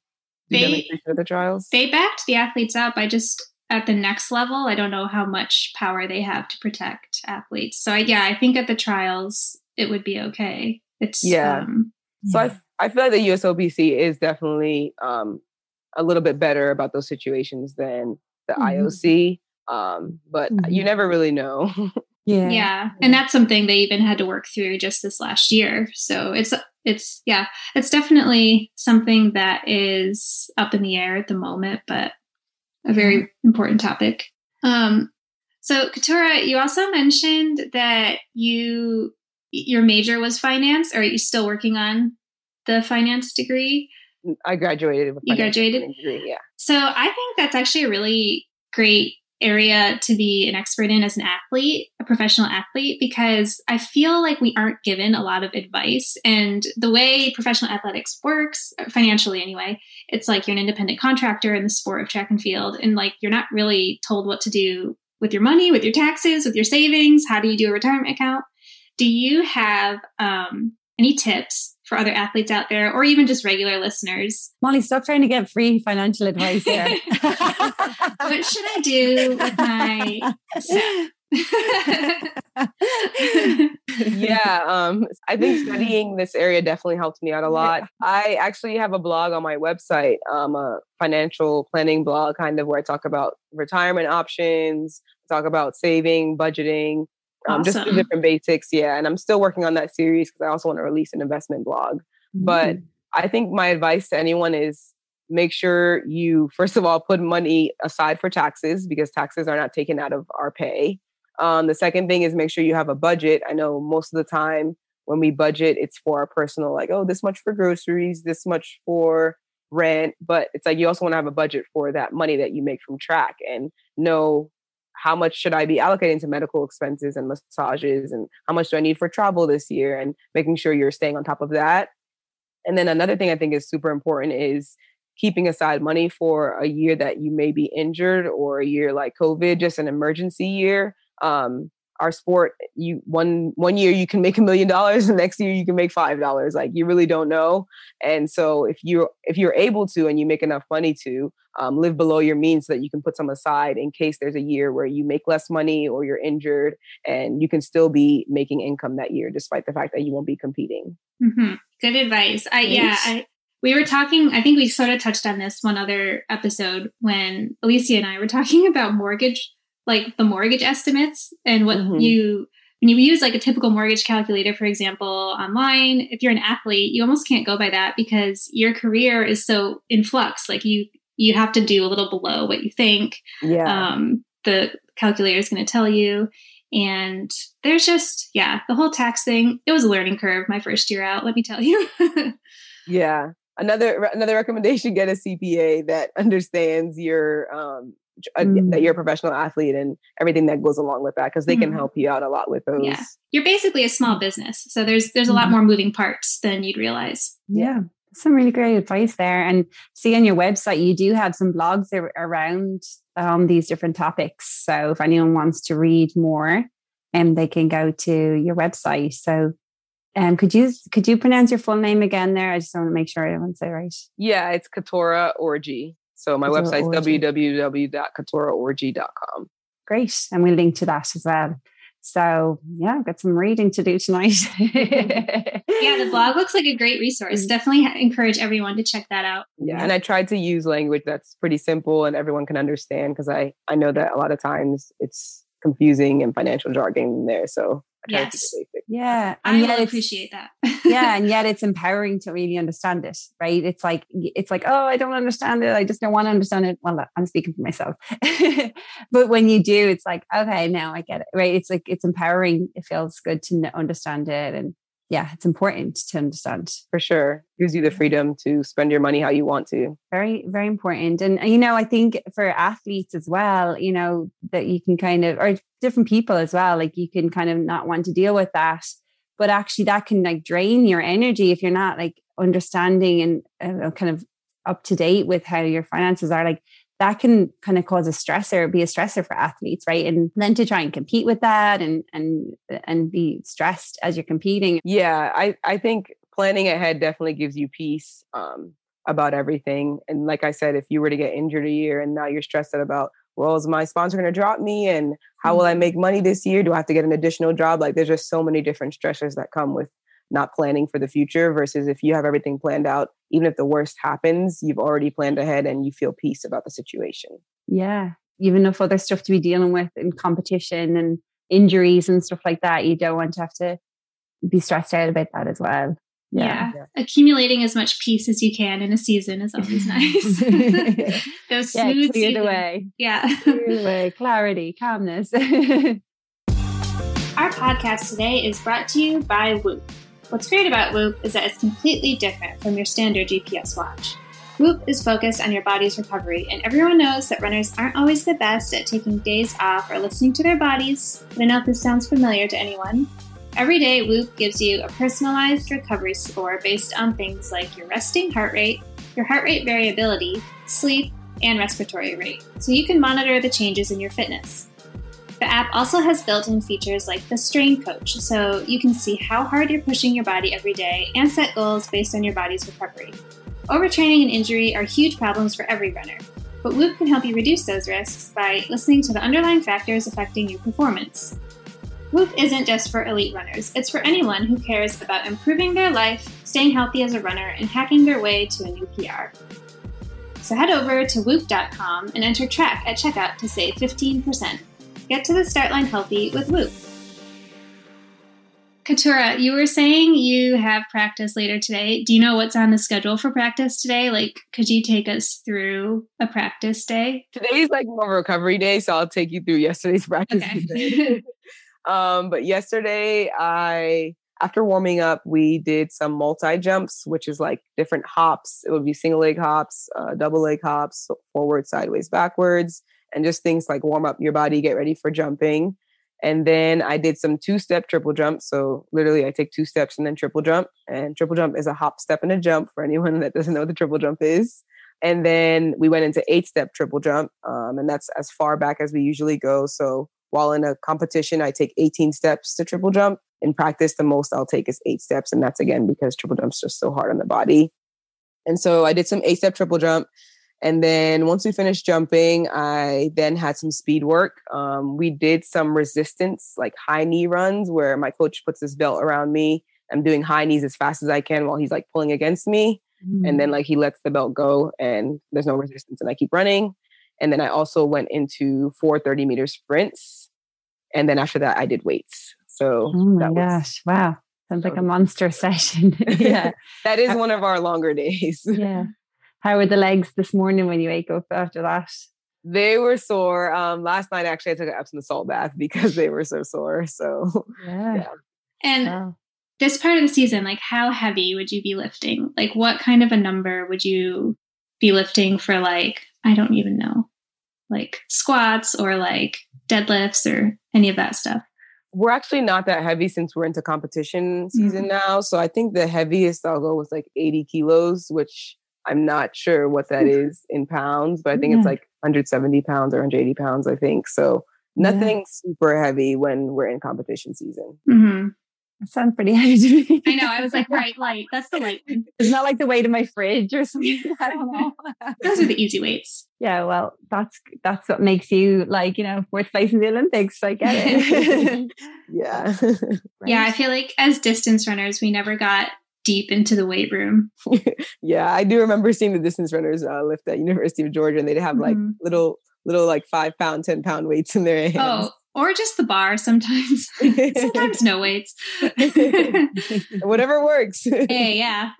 They- demonstration at the trials? They backed the athletes up. I just at the next level, I don't know how much power they have to protect athletes. So I, yeah, I think at the trials it would be okay. It's Yeah. Um, So I, I feel like the USOPC is definitely um, a little bit better about those situations than the Mhm. IOC. Um, but you Mhm. never really know. yeah. yeah. and that's something they even had to work through just this last year. So it's it's yeah, it's definitely something that is up in the air at the moment, but a very important topic. Um, so Keturah, you also mentioned that you your major was finance, or are you still working on the finance degree? I graduated with You graduated? degree, yeah. So I think that's actually a really great area to be an expert in as an athlete, a professional athlete, because I feel like we aren't given a lot of advice. And the way professional athletics works, financially anyway, it's like you're an independent contractor in the sport of track and field. And like you're not really told what to do with your money, with your taxes, with your savings. How do you do a retirement account? Do you have um, any tips for other athletes out there or even just regular listeners. Molly, stop trying to get free financial advice here. what should I do with my yeah um i think studying this area definitely helped me out a lot. I actually have a blog on my website um a financial planning blog kind of where i talk about retirement options talk about saving budgeting um, just the different basics yeah and i'm still working on that series because i also want to release an investment blog but I think my advice to anyone is make sure you, first of all, put money aside for taxes because taxes are not taken out of our pay. Um, the second thing is make sure you have a budget. I know most of the time when we budget, it's for our personal, like, oh, this much for groceries, this much for rent. But it's like you also want to have a budget for that money that you make from track and know how much should I be allocating to medical expenses and massages and how much do I need for travel this year and making sure you're staying on top of that. And then another thing I think is super important is keeping aside money for a year that you may be injured or a year like COVID, just an emergency year. Um, our sport, you one one year you can make a million dollars, the next year you can make five dollars. Like you really don't know. And so if you're if you're able to and you make enough money to um, live below your means so that you can put some aside in case there's a year where you make less money or you're injured and you can still be making income that year despite the fact that you won't be competing. Mhm. Good advice. I yeah, I we were talking, I think we sort of touched on this one other episode when Alysia and I were talking about mortgage, like the mortgage estimates and what Mhm. you when you use like a typical mortgage calculator, for example, online, if you're an athlete, you almost can't go by that because your career is so in flux. Like you you have to do a little below what you think Yeah. um, the calculator is going to tell you. And there's just, yeah, the whole tax thing. It was a learning curve my first year out, let me tell you. Yeah. Another another recommendation: get a CPA that understands your um Mm. that you're a professional athlete and everything that goes along with that because they can Mhm. help you out a lot with those. Yeah. You're basically a small business. So there's there's a lot Mhm. more moving parts than you'd realize. Yeah. Some really great advice there. And see on your website, you do have some blogs ar- around um, these different topics. So if anyone wants to read more, um, they can go to your website. So um, could you could you pronounce your full name again there? I just want to make sure everyone say right. Yeah, it's Keturah Orji. So my Keturah website's Orji. www.keturahorji.com. Great. And we'll link to that as well. So yeah, I've got some reading to do tonight. Yeah, the blog looks like a great resource. Mm. Definitely encourage everyone to check that out. Yeah, and I tried to use language that's pretty simple and everyone can understand because I I know that a lot of times it's confusing and financial jargon there. So Yes. Yeah. And I yet appreciate that. yeah. And yet it's empowering to really understand it, right? It's like, it's like, oh, I don't understand it. I just don't want to understand it. Well, I'm speaking for myself. but when you do, it's like, okay, now I get it, right? It's like, it's empowering. It feels good to understand it. And yeah, it's important to understand. For sure. Gives you the freedom to spend your money how you want to. Very, very important. And, you know, I think for athletes as well, you know, that you can kind of, or different people as well, like you can kind of not want to deal with that. But actually, that can like drain your energy if you're not like understanding and uh, kind of up to date with how your finances are. Like that can kind of cause a stressor, be a stressor for athletes, right? And then to try and compete with that and and and be stressed as you're competing. Yeah, I I think planning ahead definitely gives you peace um, about everything. And like I said, if you were to get injured a year and now you're stressed out about, well, is my sponsor going to drop me? And how will I mm-hmm. make money this year? Do I have to get an additional job? Like, there's just so many different stressors that come with not planning for the future versus if you have everything planned out, even if the worst happens, you've already planned ahead and you feel peace about the situation. Yeah. Even if other stuff to be dealing with in competition and injuries and stuff like that, you don't want to have to be stressed out about that as well. Yeah. yeah. Accumulating as much peace as you can in a season is always nice. Go smooth. Yeah, clear the way. Yeah. clear the way. Clarity, calmness. Our podcast today is brought to you by Whoop. What's great about Whoop is that it's completely different from your standard GPS watch. Whoop is focused on your body's recovery, and everyone knows that runners aren't always the best at taking days off or listening to their bodies. But I know if this sounds familiar to anyone. Every day, Whoop gives you a personalized recovery score based on things like your resting heart rate, your heart rate variability, sleep, and respiratory rate, so you can monitor the changes in your fitness. The app also has built in features like the Strain Coach, so you can see how hard you're pushing your body every day and set goals based on your body's recovery. Overtraining and injury are huge problems for every runner, but Whoop can help you reduce those risks by listening to the underlying factors affecting your performance. Whoop isn't just for elite runners, it's for anyone who cares about improving their life, staying healthy as a runner, and hacking their way to a new PR. So head over to whoop.com and enter track at checkout to save 15%. Get to the start line healthy with Whoop. Keturah, you were saying you have practice later today. Do you know what's on the schedule for practice today? Like, could you take us through a practice day? Today's like more recovery day, so I'll take you through yesterday's practice okay. um, but yesterday, I after warming up, we did some multi jumps, which is like different hops. It would be single leg hops, uh, double leg hops, forward, sideways, backwards and just things like warm up your body, get ready for jumping. And then I did some two step triple jumps. So literally, I take two steps and then triple jump. And triple jump is a hop, step, and a jump for anyone that doesn't know what the triple jump is. And then we went into eight step triple jump. Um, and that's as far back as we usually go. So while in a competition, I take 18 steps to triple jump. In practice, the most I'll take is eight steps. And that's again because triple jump's just so hard on the body. And so I did some eight step triple jump. And then once we finished jumping, I then had some speed work. Um, we did some resistance, like high knee runs, where my coach puts his belt around me. I'm doing high knees as fast as I can while he's like pulling against me. Mm. And then mm. like he lets the belt go and there's no resistance and I keep running. And then I also went into four 30 meter sprints. And then after that, I did weights. So, oh my gosh, wow. Sounds like a monster session. yeah. that is one of our longer days. yeah. How were the legs this morning when you wake up after that? They were sore. Um, last night, actually, I took an Epsom salt bath because they were so sore. So, yeah. yeah. And wow. this part of the season, like, how heavy would you be lifting? Like, what kind of a number would you be lifting for, like, I don't even know, like squats or like deadlifts or any of that stuff? We're actually not that heavy since we're into competition season mm-hmm. now. So I think the heaviest I'll go with like 80 kilos, which I'm not sure what that is in pounds, but I think yeah. it's like 170 pounds or 180 pounds, I think. So nothing yeah. super heavy when we're in competition season. Mm-hmm. That sounds pretty heavy to me. I know. I was like, right, light. That's the light one. It's not like the weight of my fridge or something. I don't know. Those are the easy weights. Yeah, well, that's that's what makes you like, you know, fourth place in the Olympics. I get it. yeah. Right. Yeah, I feel like as distance runners, we never got deep into the weight room. yeah, I do remember seeing the distance runners uh, lift at University of Georgia, and they'd have like mm-hmm. little little like five pound, ten pound weights in their hands. Oh, or just the bar sometimes. sometimes no weights. Whatever works. hey, yeah.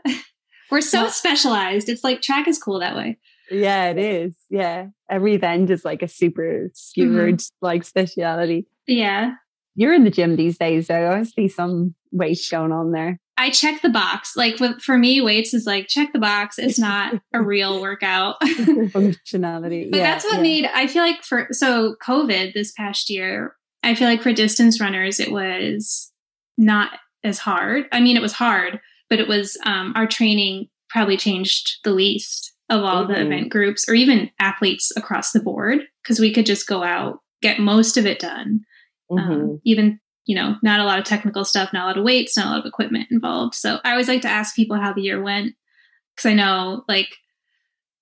We're so specialized. It's like track is cool that way. Yeah, it is. Yeah. Every event is like a super skewered mm-hmm. like speciality. Yeah. You're in the gym these days, though. I see some weights going on there. I check the box. Like with, for me, weights is like check the box. It's not a real workout. Functionality. but yeah, that's what yeah. made I feel like for so COVID this past year, I feel like for distance runners it was not as hard. I mean, it was hard, but it was um, our training probably changed the least of all mm-hmm. the event groups or even athletes across the board because we could just go out, get most of it done. Um, mm-hmm. Um, even you know, not a lot of technical stuff, not a lot of weights, not a lot of equipment involved. So I always like to ask people how the year went because I know like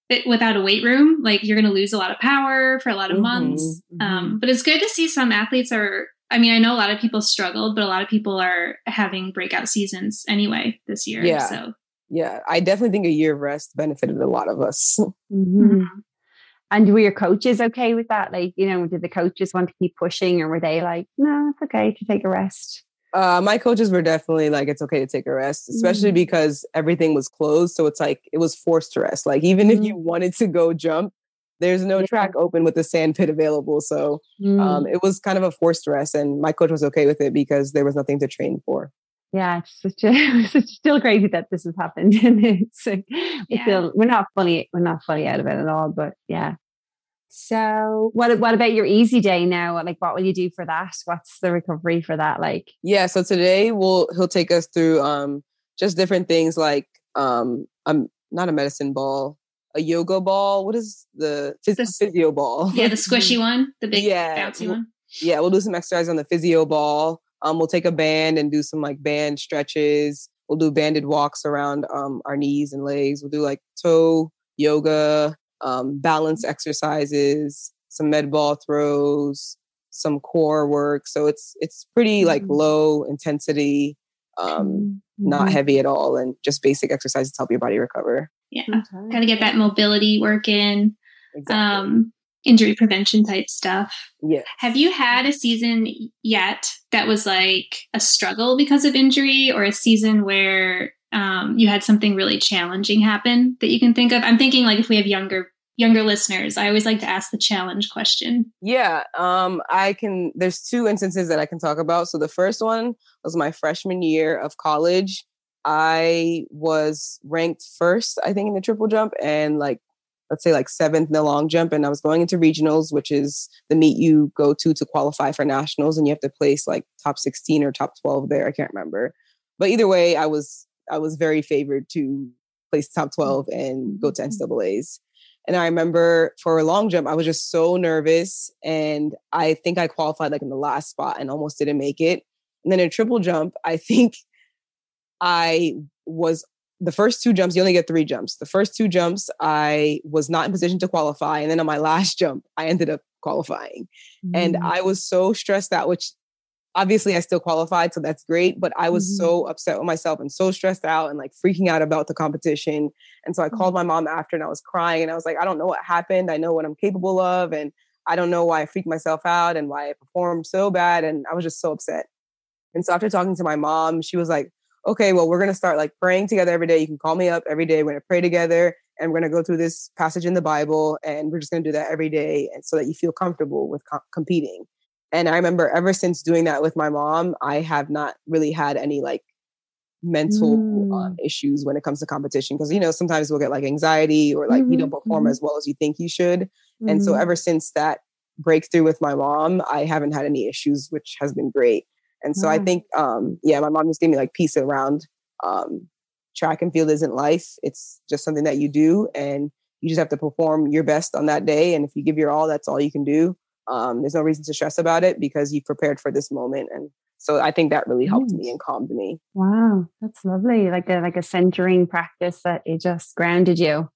it, without a weight room, like you're going to lose a lot of power for a lot of mm-hmm, months. Mm-hmm. Um, but it's good to see some athletes are. I mean, I know a lot of people struggled, but a lot of people are having breakout seasons anyway this year. Yeah. So yeah, I definitely think a year of rest benefited a lot of us. Mm-hmm. And were your coaches okay with that? Like, you know, did the coaches want to keep pushing or were they like, no, it's okay to take a rest? Uh, my coaches were definitely like, it's okay to take a rest, especially mm. because everything was closed. So it's like, it was forced to rest. Like, even mm. if you mm. wanted to go jump, there's no yeah. track open with the sand pit available. So mm. um, it was kind of a forced rest. And my coach was okay with it because there was nothing to train for. Yeah, it's such a, it's still crazy that this has happened, and it's like, yeah. we feel we're not fully we're not fully out of it at all. But yeah, so what what about your easy day now? Like what will you do for that? What's the recovery for that like? Yeah, so today we'll he'll take us through um just different things like um I'm not a medicine ball, a yoga ball. What is the, phys- the physio ball? Yeah, the squishy one, the big yeah, bouncy one. Yeah, we'll do some exercise on the physio ball. Um we'll take a band and do some like band stretches. We'll do banded walks around um our knees and legs. We'll do like toe yoga, um, balance exercises, some med ball throws, some core work. So it's it's pretty like mm-hmm. low intensity, um, mm-hmm. not heavy at all, and just basic exercises to help your body recover. Yeah, okay. got to get that mobility work in. Exactly. Um, injury prevention type stuff. Yeah. Have you had a season yet that was like a struggle because of injury or a season where um, you had something really challenging happen that you can think of? I'm thinking like if we have younger younger listeners, I always like to ask the challenge question. Yeah, um, I can. There's two instances that I can talk about. So the first one was my freshman year of college. I was ranked first, I think, in the triple jump, and like let's say like seventh in the long jump and i was going into regionals which is the meet you go to to qualify for nationals and you have to place like top 16 or top 12 there i can't remember but either way i was I was very favored to place top 12 and go to mm-hmm. NCAAs. And I remember for a long jump, I was just so nervous. And I think I qualified like in the last spot and almost didn't make it. And then in triple jump, I think I was the first two jumps, you only get three jumps. The first two jumps, I was not in position to qualify. And then on my last jump, I ended up qualifying. Mm. And I was so stressed out, which obviously I still qualified, so that's great. But I was mm-hmm. so upset with myself and so stressed out and like freaking out about the competition. And so I mm-hmm. called my mom after and I was crying and I was like, I don't know what happened. I know what I'm capable of. And I don't know why I freaked myself out and why I performed so bad. And I was just so upset. And so after talking to my mom, she was like, okay, well, we're going to start like praying together every day. You can call me up every day. We're going to pray together and we're going to go through this passage in the Bible. And we're just going to do that every day. And so that you feel comfortable with co- competing. And I remember ever since doing that with my mom, I have not really had any like mental uh, mm. uh, issues when it comes to competition because you know sometimes we'll get like anxiety or like mm-hmm. you don't perform mm-hmm. as well as you think you should mm-hmm. and so mm-hmm. ever since that breakthrough with my mom i haven't had any issues which has been great and so i think um yeah my mom just gave me like peace around um track and field isn't life it's just something that you do and you just have to perform your best on that day and if you give your all that's all you can do. Um, there's no reason to stress about it because you've prepared for this moment and so i think that really helped me and calmed me. Wow that's lovely like a like a centering practice that it just grounded you.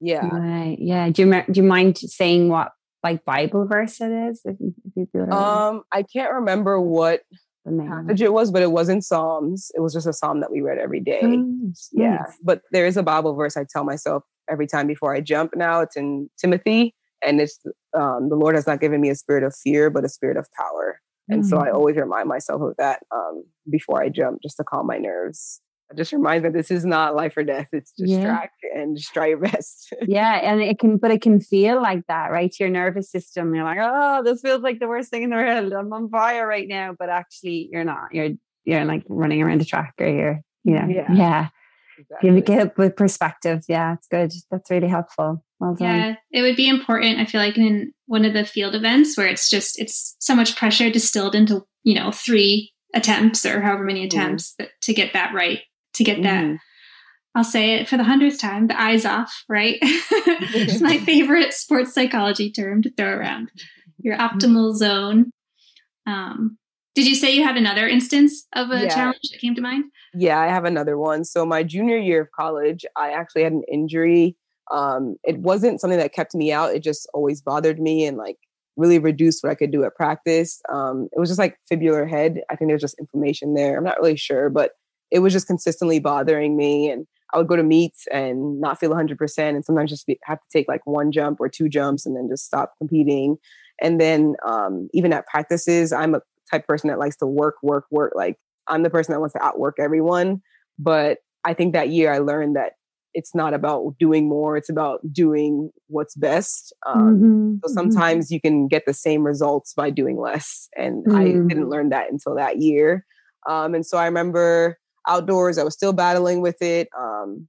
Yeah. Right yeah do you do you mind saying what like bible verse it is if, if you um i can't remember what passage it was but it wasn't psalms it was just a psalm that we read every day nice. yeah nice. but there is a bible verse i tell myself every time before i jump now it's in timothy and it's um, the Lord has not given me a spirit of fear, but a spirit of power. And mm-hmm. so I mm. always remind myself of that um, before I jump, just to calm my nerves. It just reminds me this is not life or death. It's just yeah. track and just try your best. yeah, and it can, but it can feel like that, right? To your nervous system, you're like, oh, this feels like the worst thing in the world. I'm on fire right now, but actually, you're not. You're you're like running around the track, or you're, you know, yeah, yeah. Exactly. Give, get it with perspective. Yeah, it's good. That's really helpful. Well done. yeah, it would be important. I feel like in one of the field events where it's just it's so much pressure distilled into you know three attempts or however many attempts mm. that, to get that right to get that. Mm. I'll say it for the hundredth time. The IZOF, right? it's my favorite sports psychology term to throw around. Your mm-hmm. optimal zone. Um, did you say you had another instance of a yeah. challenge that came to mind? Yeah, I have another one. So my junior year of college, I actually had an injury. Um, it wasn't something that kept me out. It just always bothered me and like really reduced what I could do at practice. Um, it was just like fibular head. I think there's just inflammation there. I'm not really sure, but it was just consistently bothering me. And I would go to meets and not feel 100%, and sometimes just be, have to take like one jump or two jumps and then just stop competing. And then um, even at practices, I'm a type person that likes to work, work, work. Like I'm the person that wants to outwork everyone. But I think that year I learned that it's not about doing more; it's about doing what's best. Um, mm-hmm. So mm-hmm. sometimes you can get the same results by doing less, and mm-hmm. I didn't learn that until that year. Um, and so I remember outdoors, I was still battling with it. Um,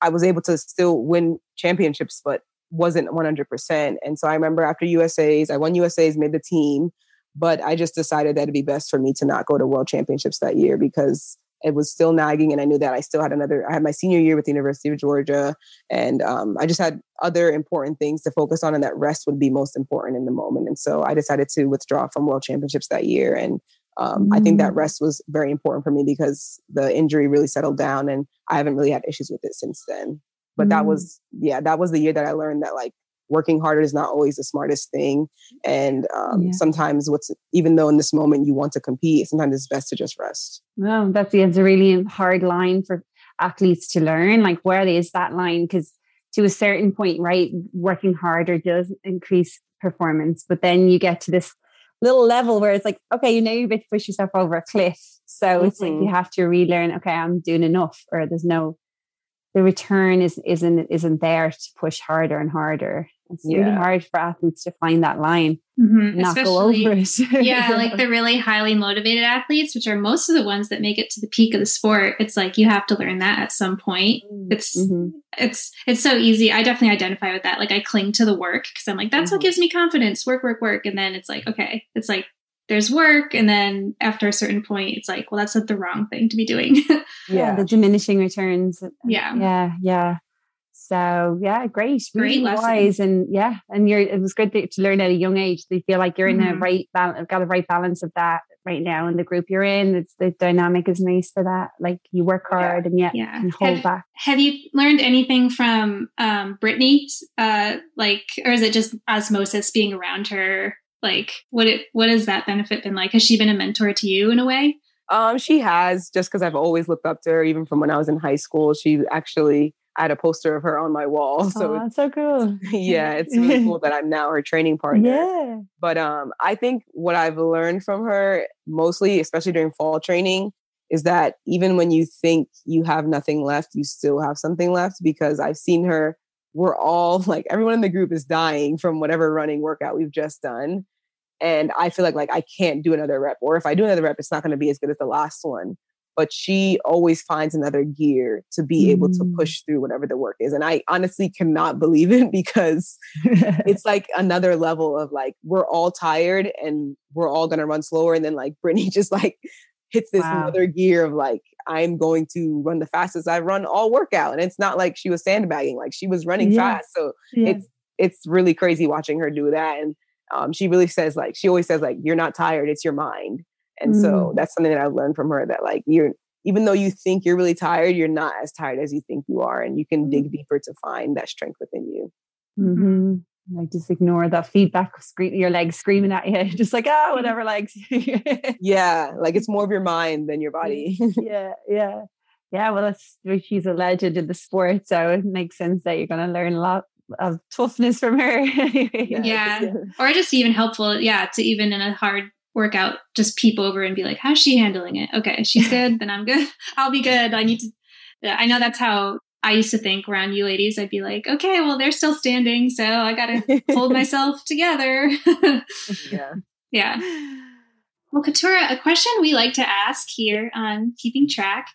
I was able to still win championships, but wasn't 100%. And so I remember after USA's, I won USA's, made the team, but I just decided that it'd be best for me to not go to world championships that year because it was still nagging and i knew that i still had another i had my senior year with the university of georgia and um, i just had other important things to focus on and that rest would be most important in the moment and so i decided to withdraw from world championships that year and um, mm. I think that mm. rest was very important for me because the injury really settled down and I haven't really had issues with it since then. But mm. that was, yeah, that was the year that I learned that like working harder is not always the smartest thing. And um, yeah. sometimes what's, even though in this moment you want to compete, sometimes it's best to just rest. Well, that's it's a really hard line for athletes to learn. Like, where is that line? Because to a certain point, right, working harder does increase performance, but then you get to this little level where it's like, okay, you know, you're about to push yourself over a cliff. So mm-hmm. it's like you mm-hmm. have to relearn, okay, I'm doing enough, or there's no the return is isn't isn't there to push harder and harder. It's yeah. really hard for athletes to find that line, mm-hmm. not Especially, go over it. yeah, like the really highly motivated athletes, which are most of the ones that make it to the peak of the sport. It's like you have to learn that at some point. Mm, it's mm-hmm. it's it's so easy. I definitely identify with that. Like I cling to the work because I'm like that's mm-hmm. what gives me confidence. Work, work, work, and then it's like okay, it's like there's work and then after a certain point it's like well that's not the wrong thing to be doing yeah the diminishing returns yeah yeah yeah so yeah great. Great really wise and yeah and you're it was good to, to, learn at a young age you feel like you're in mm-hmm. a right balance got a right balance of that right now in the group you're in. It's the dynamic is nice for that. Like you work hard yeah. and yet yeah. and hold have, back. have you learned anything from um brittney uh like or is it just osmosis being around her? Like what it what has that benefit been like? Has she been a mentor to you in a way? Um she has just because i've always looked up to her. Even from when i was in high school she actually I had a poster of her on my wall. So oh, it's so cool. yeah, it's really cool that I'm now her training partner. Yeah. But um, I think what I've learned from her, mostly, especially during fall training, is that even when you think you have nothing left, you still have something left because I've seen her. We're all like everyone in the group is dying from whatever running workout we've just done and I feel like like I can't do another rep, or if I do another rep, it's not going to be as good as the last one. But she always finds another gear to be mm. able to mm. push through whatever the work is, and I honestly cannot believe it because it's like another level of like we're all tired and we're all going to run slower, and then like Brittney just like hits this wow. another gear of like I'm going to run the fastest I've run all workout, and it's not like she was sandbagging; like she was running yeah. fast. So yeah. it's it's really crazy watching her do that, and um, she really says like she always says like you're not tired it's your mind and mm. so that's something that i've learned from her that like you're even though you think you're really tired you're not as tired as you think you are and you can dig mm. deeper to find that strength within you mm-hmm. like just ignore that feedback scream your legs screaming at you just like ah oh, whatever legs yeah like it's more of your mind than your body yeah yeah yeah well that's she's a legend in the sport so it makes sense that you're going to learn a lot of toughness from her. yeah. Or just even helpful, yeah, to even in a hard workout, just peep over and be like, how's she handling it? Okay, she's good, then I'm good. I'll be good. I need to I know that's how I used to think around you ladies. I'd be like, okay, well, they're still standing, so I gotta hold myself together. yeah. Yeah. Well, Keturah, a question we like to ask here on Keeping Track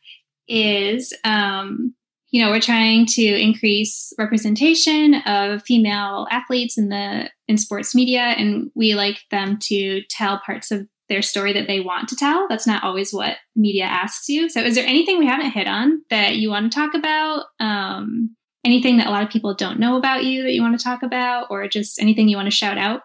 is um, you know, we're trying to increase representation of female athletes in the in sports media, and we like them to tell parts of their story that they want to tell. That's not always what media asks you. So, is there anything we haven't hit on that you want to talk about? Um, anything that a lot of people don't know about you that you want to talk about, or just anything you want to shout out?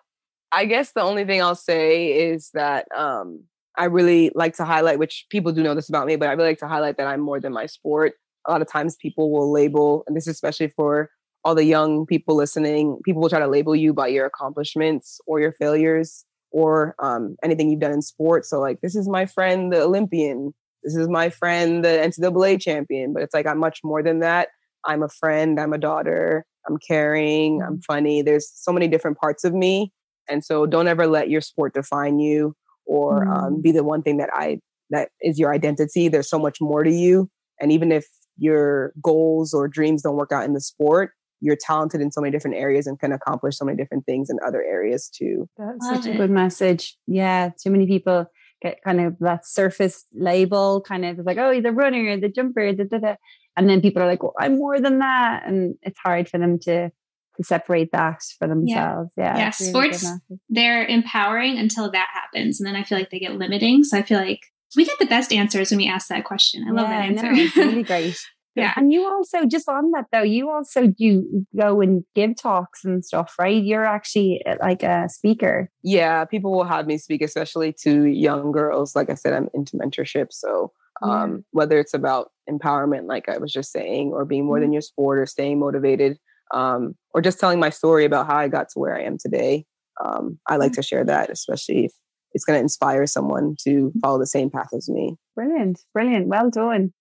I guess the only thing I'll say is that um, I really like to highlight, which people do know this about me, but I really like to highlight that I'm more than my sport. A lot of times people will label, and this is especially for all the young people listening, people will try to label you by your accomplishments or your failures or um, anything you've done in sports. So like, this is my friend, the Olympian. This is my friend, the NCAA champion. But it's like I'm much more than that. I'm a friend. I'm a daughter. I'm caring. I'm mm-hmm. funny. There's so many different parts of me, and so don't ever let your sport define you or um, mm. um, be the one thing that I that is your identity. There's so much more to you, and even if your goals or dreams don't work out in the sport, you're talented in so many different areas and can accomplish so many different things in other areas too. That's Love such it. a good message. Yeah, too many people get kind of that surface label, kind of like, oh, he's a runner, the jumper, da, da, da. and then people are like, well, I'm more than that, and it's hard for them to to separate that for themselves. Yeah, yeah. yeah. Sports they're empowering until that happens, and then I feel like they get limiting. So I feel like we get the best answers when we ask that question. I love that answer. No, it's really great. Yeah. And you also, just on that though, you also do go and give talks and stuff, right? You're actually uh, like a speaker. Yeah. People will have me speak, especially to young girls. Like I said, I'm into mentorship. So um, yeah. whether it's about empowerment, like I was just saying, or being more mm-hmm. than your sport or staying motivated, um, or just telling my story about how I got to where I am today. Um, I like mm-hmm. to share that, especially if it's going to inspire someone to mm-hmm. follow the same path as me. Brilliant. Brilliant. Well done.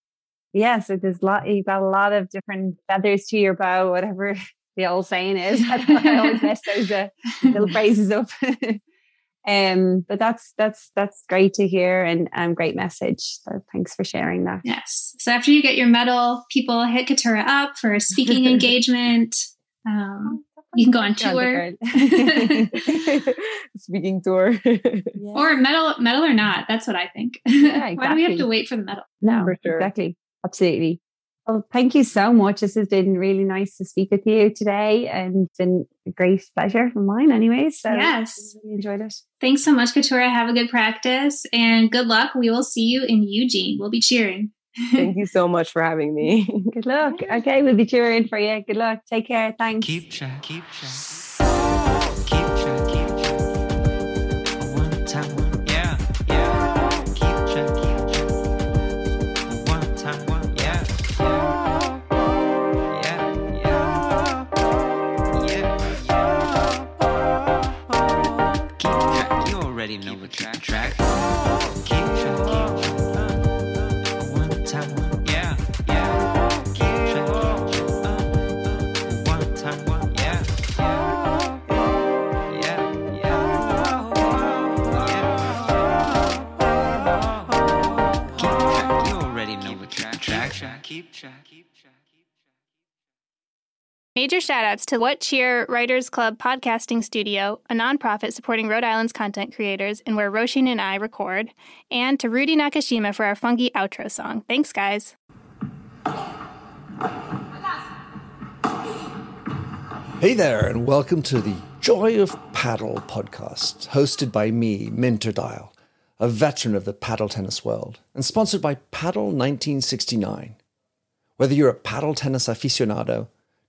Yeah, so there's a lot. You've got a lot of different feathers to your bow, whatever the old saying is. I always mess those uh, little phrases up. um, but that's that's that's great to hear and um, great message. So thanks for sharing that. Yes. So after you get your medal, people hit Keturah up for a speaking engagement. Um, you can go on tour. Speaking tour. Yeah. Or medal medal or not. That's what I think. Yeah, exactly. Why do we have to wait for the medal? No, for sure. exactly. Absolutely. Well, thank you so much. This has been really nice to speak with you today and it's been a great pleasure for mine anyways. So yes. really enjoyed it. Thanks so much, Keturah. Have a good practice and good luck. We will see you in Eugene. We'll be cheering. Thank you so much for having me. good luck. Okay, we'll be cheering for you. Good luck. Take care. Thanks. Keep track. Keep track. Keep checking. Yeah, yeah. Yeah, yeah. You already know the track track. Major shoutouts to What Cheer Writers Club Podcasting Studio, a nonprofit supporting Rhode Island's content creators and where Roisin and I record, and to Rudy Nakashima for our funky outro song. Thanks, guys. Hey there, and welcome to the Joy of Paddle podcast, hosted by me, Minter Dial, a veteran of the paddle tennis world, and sponsored by Paddle 1969. Whether you're a paddle tennis aficionado,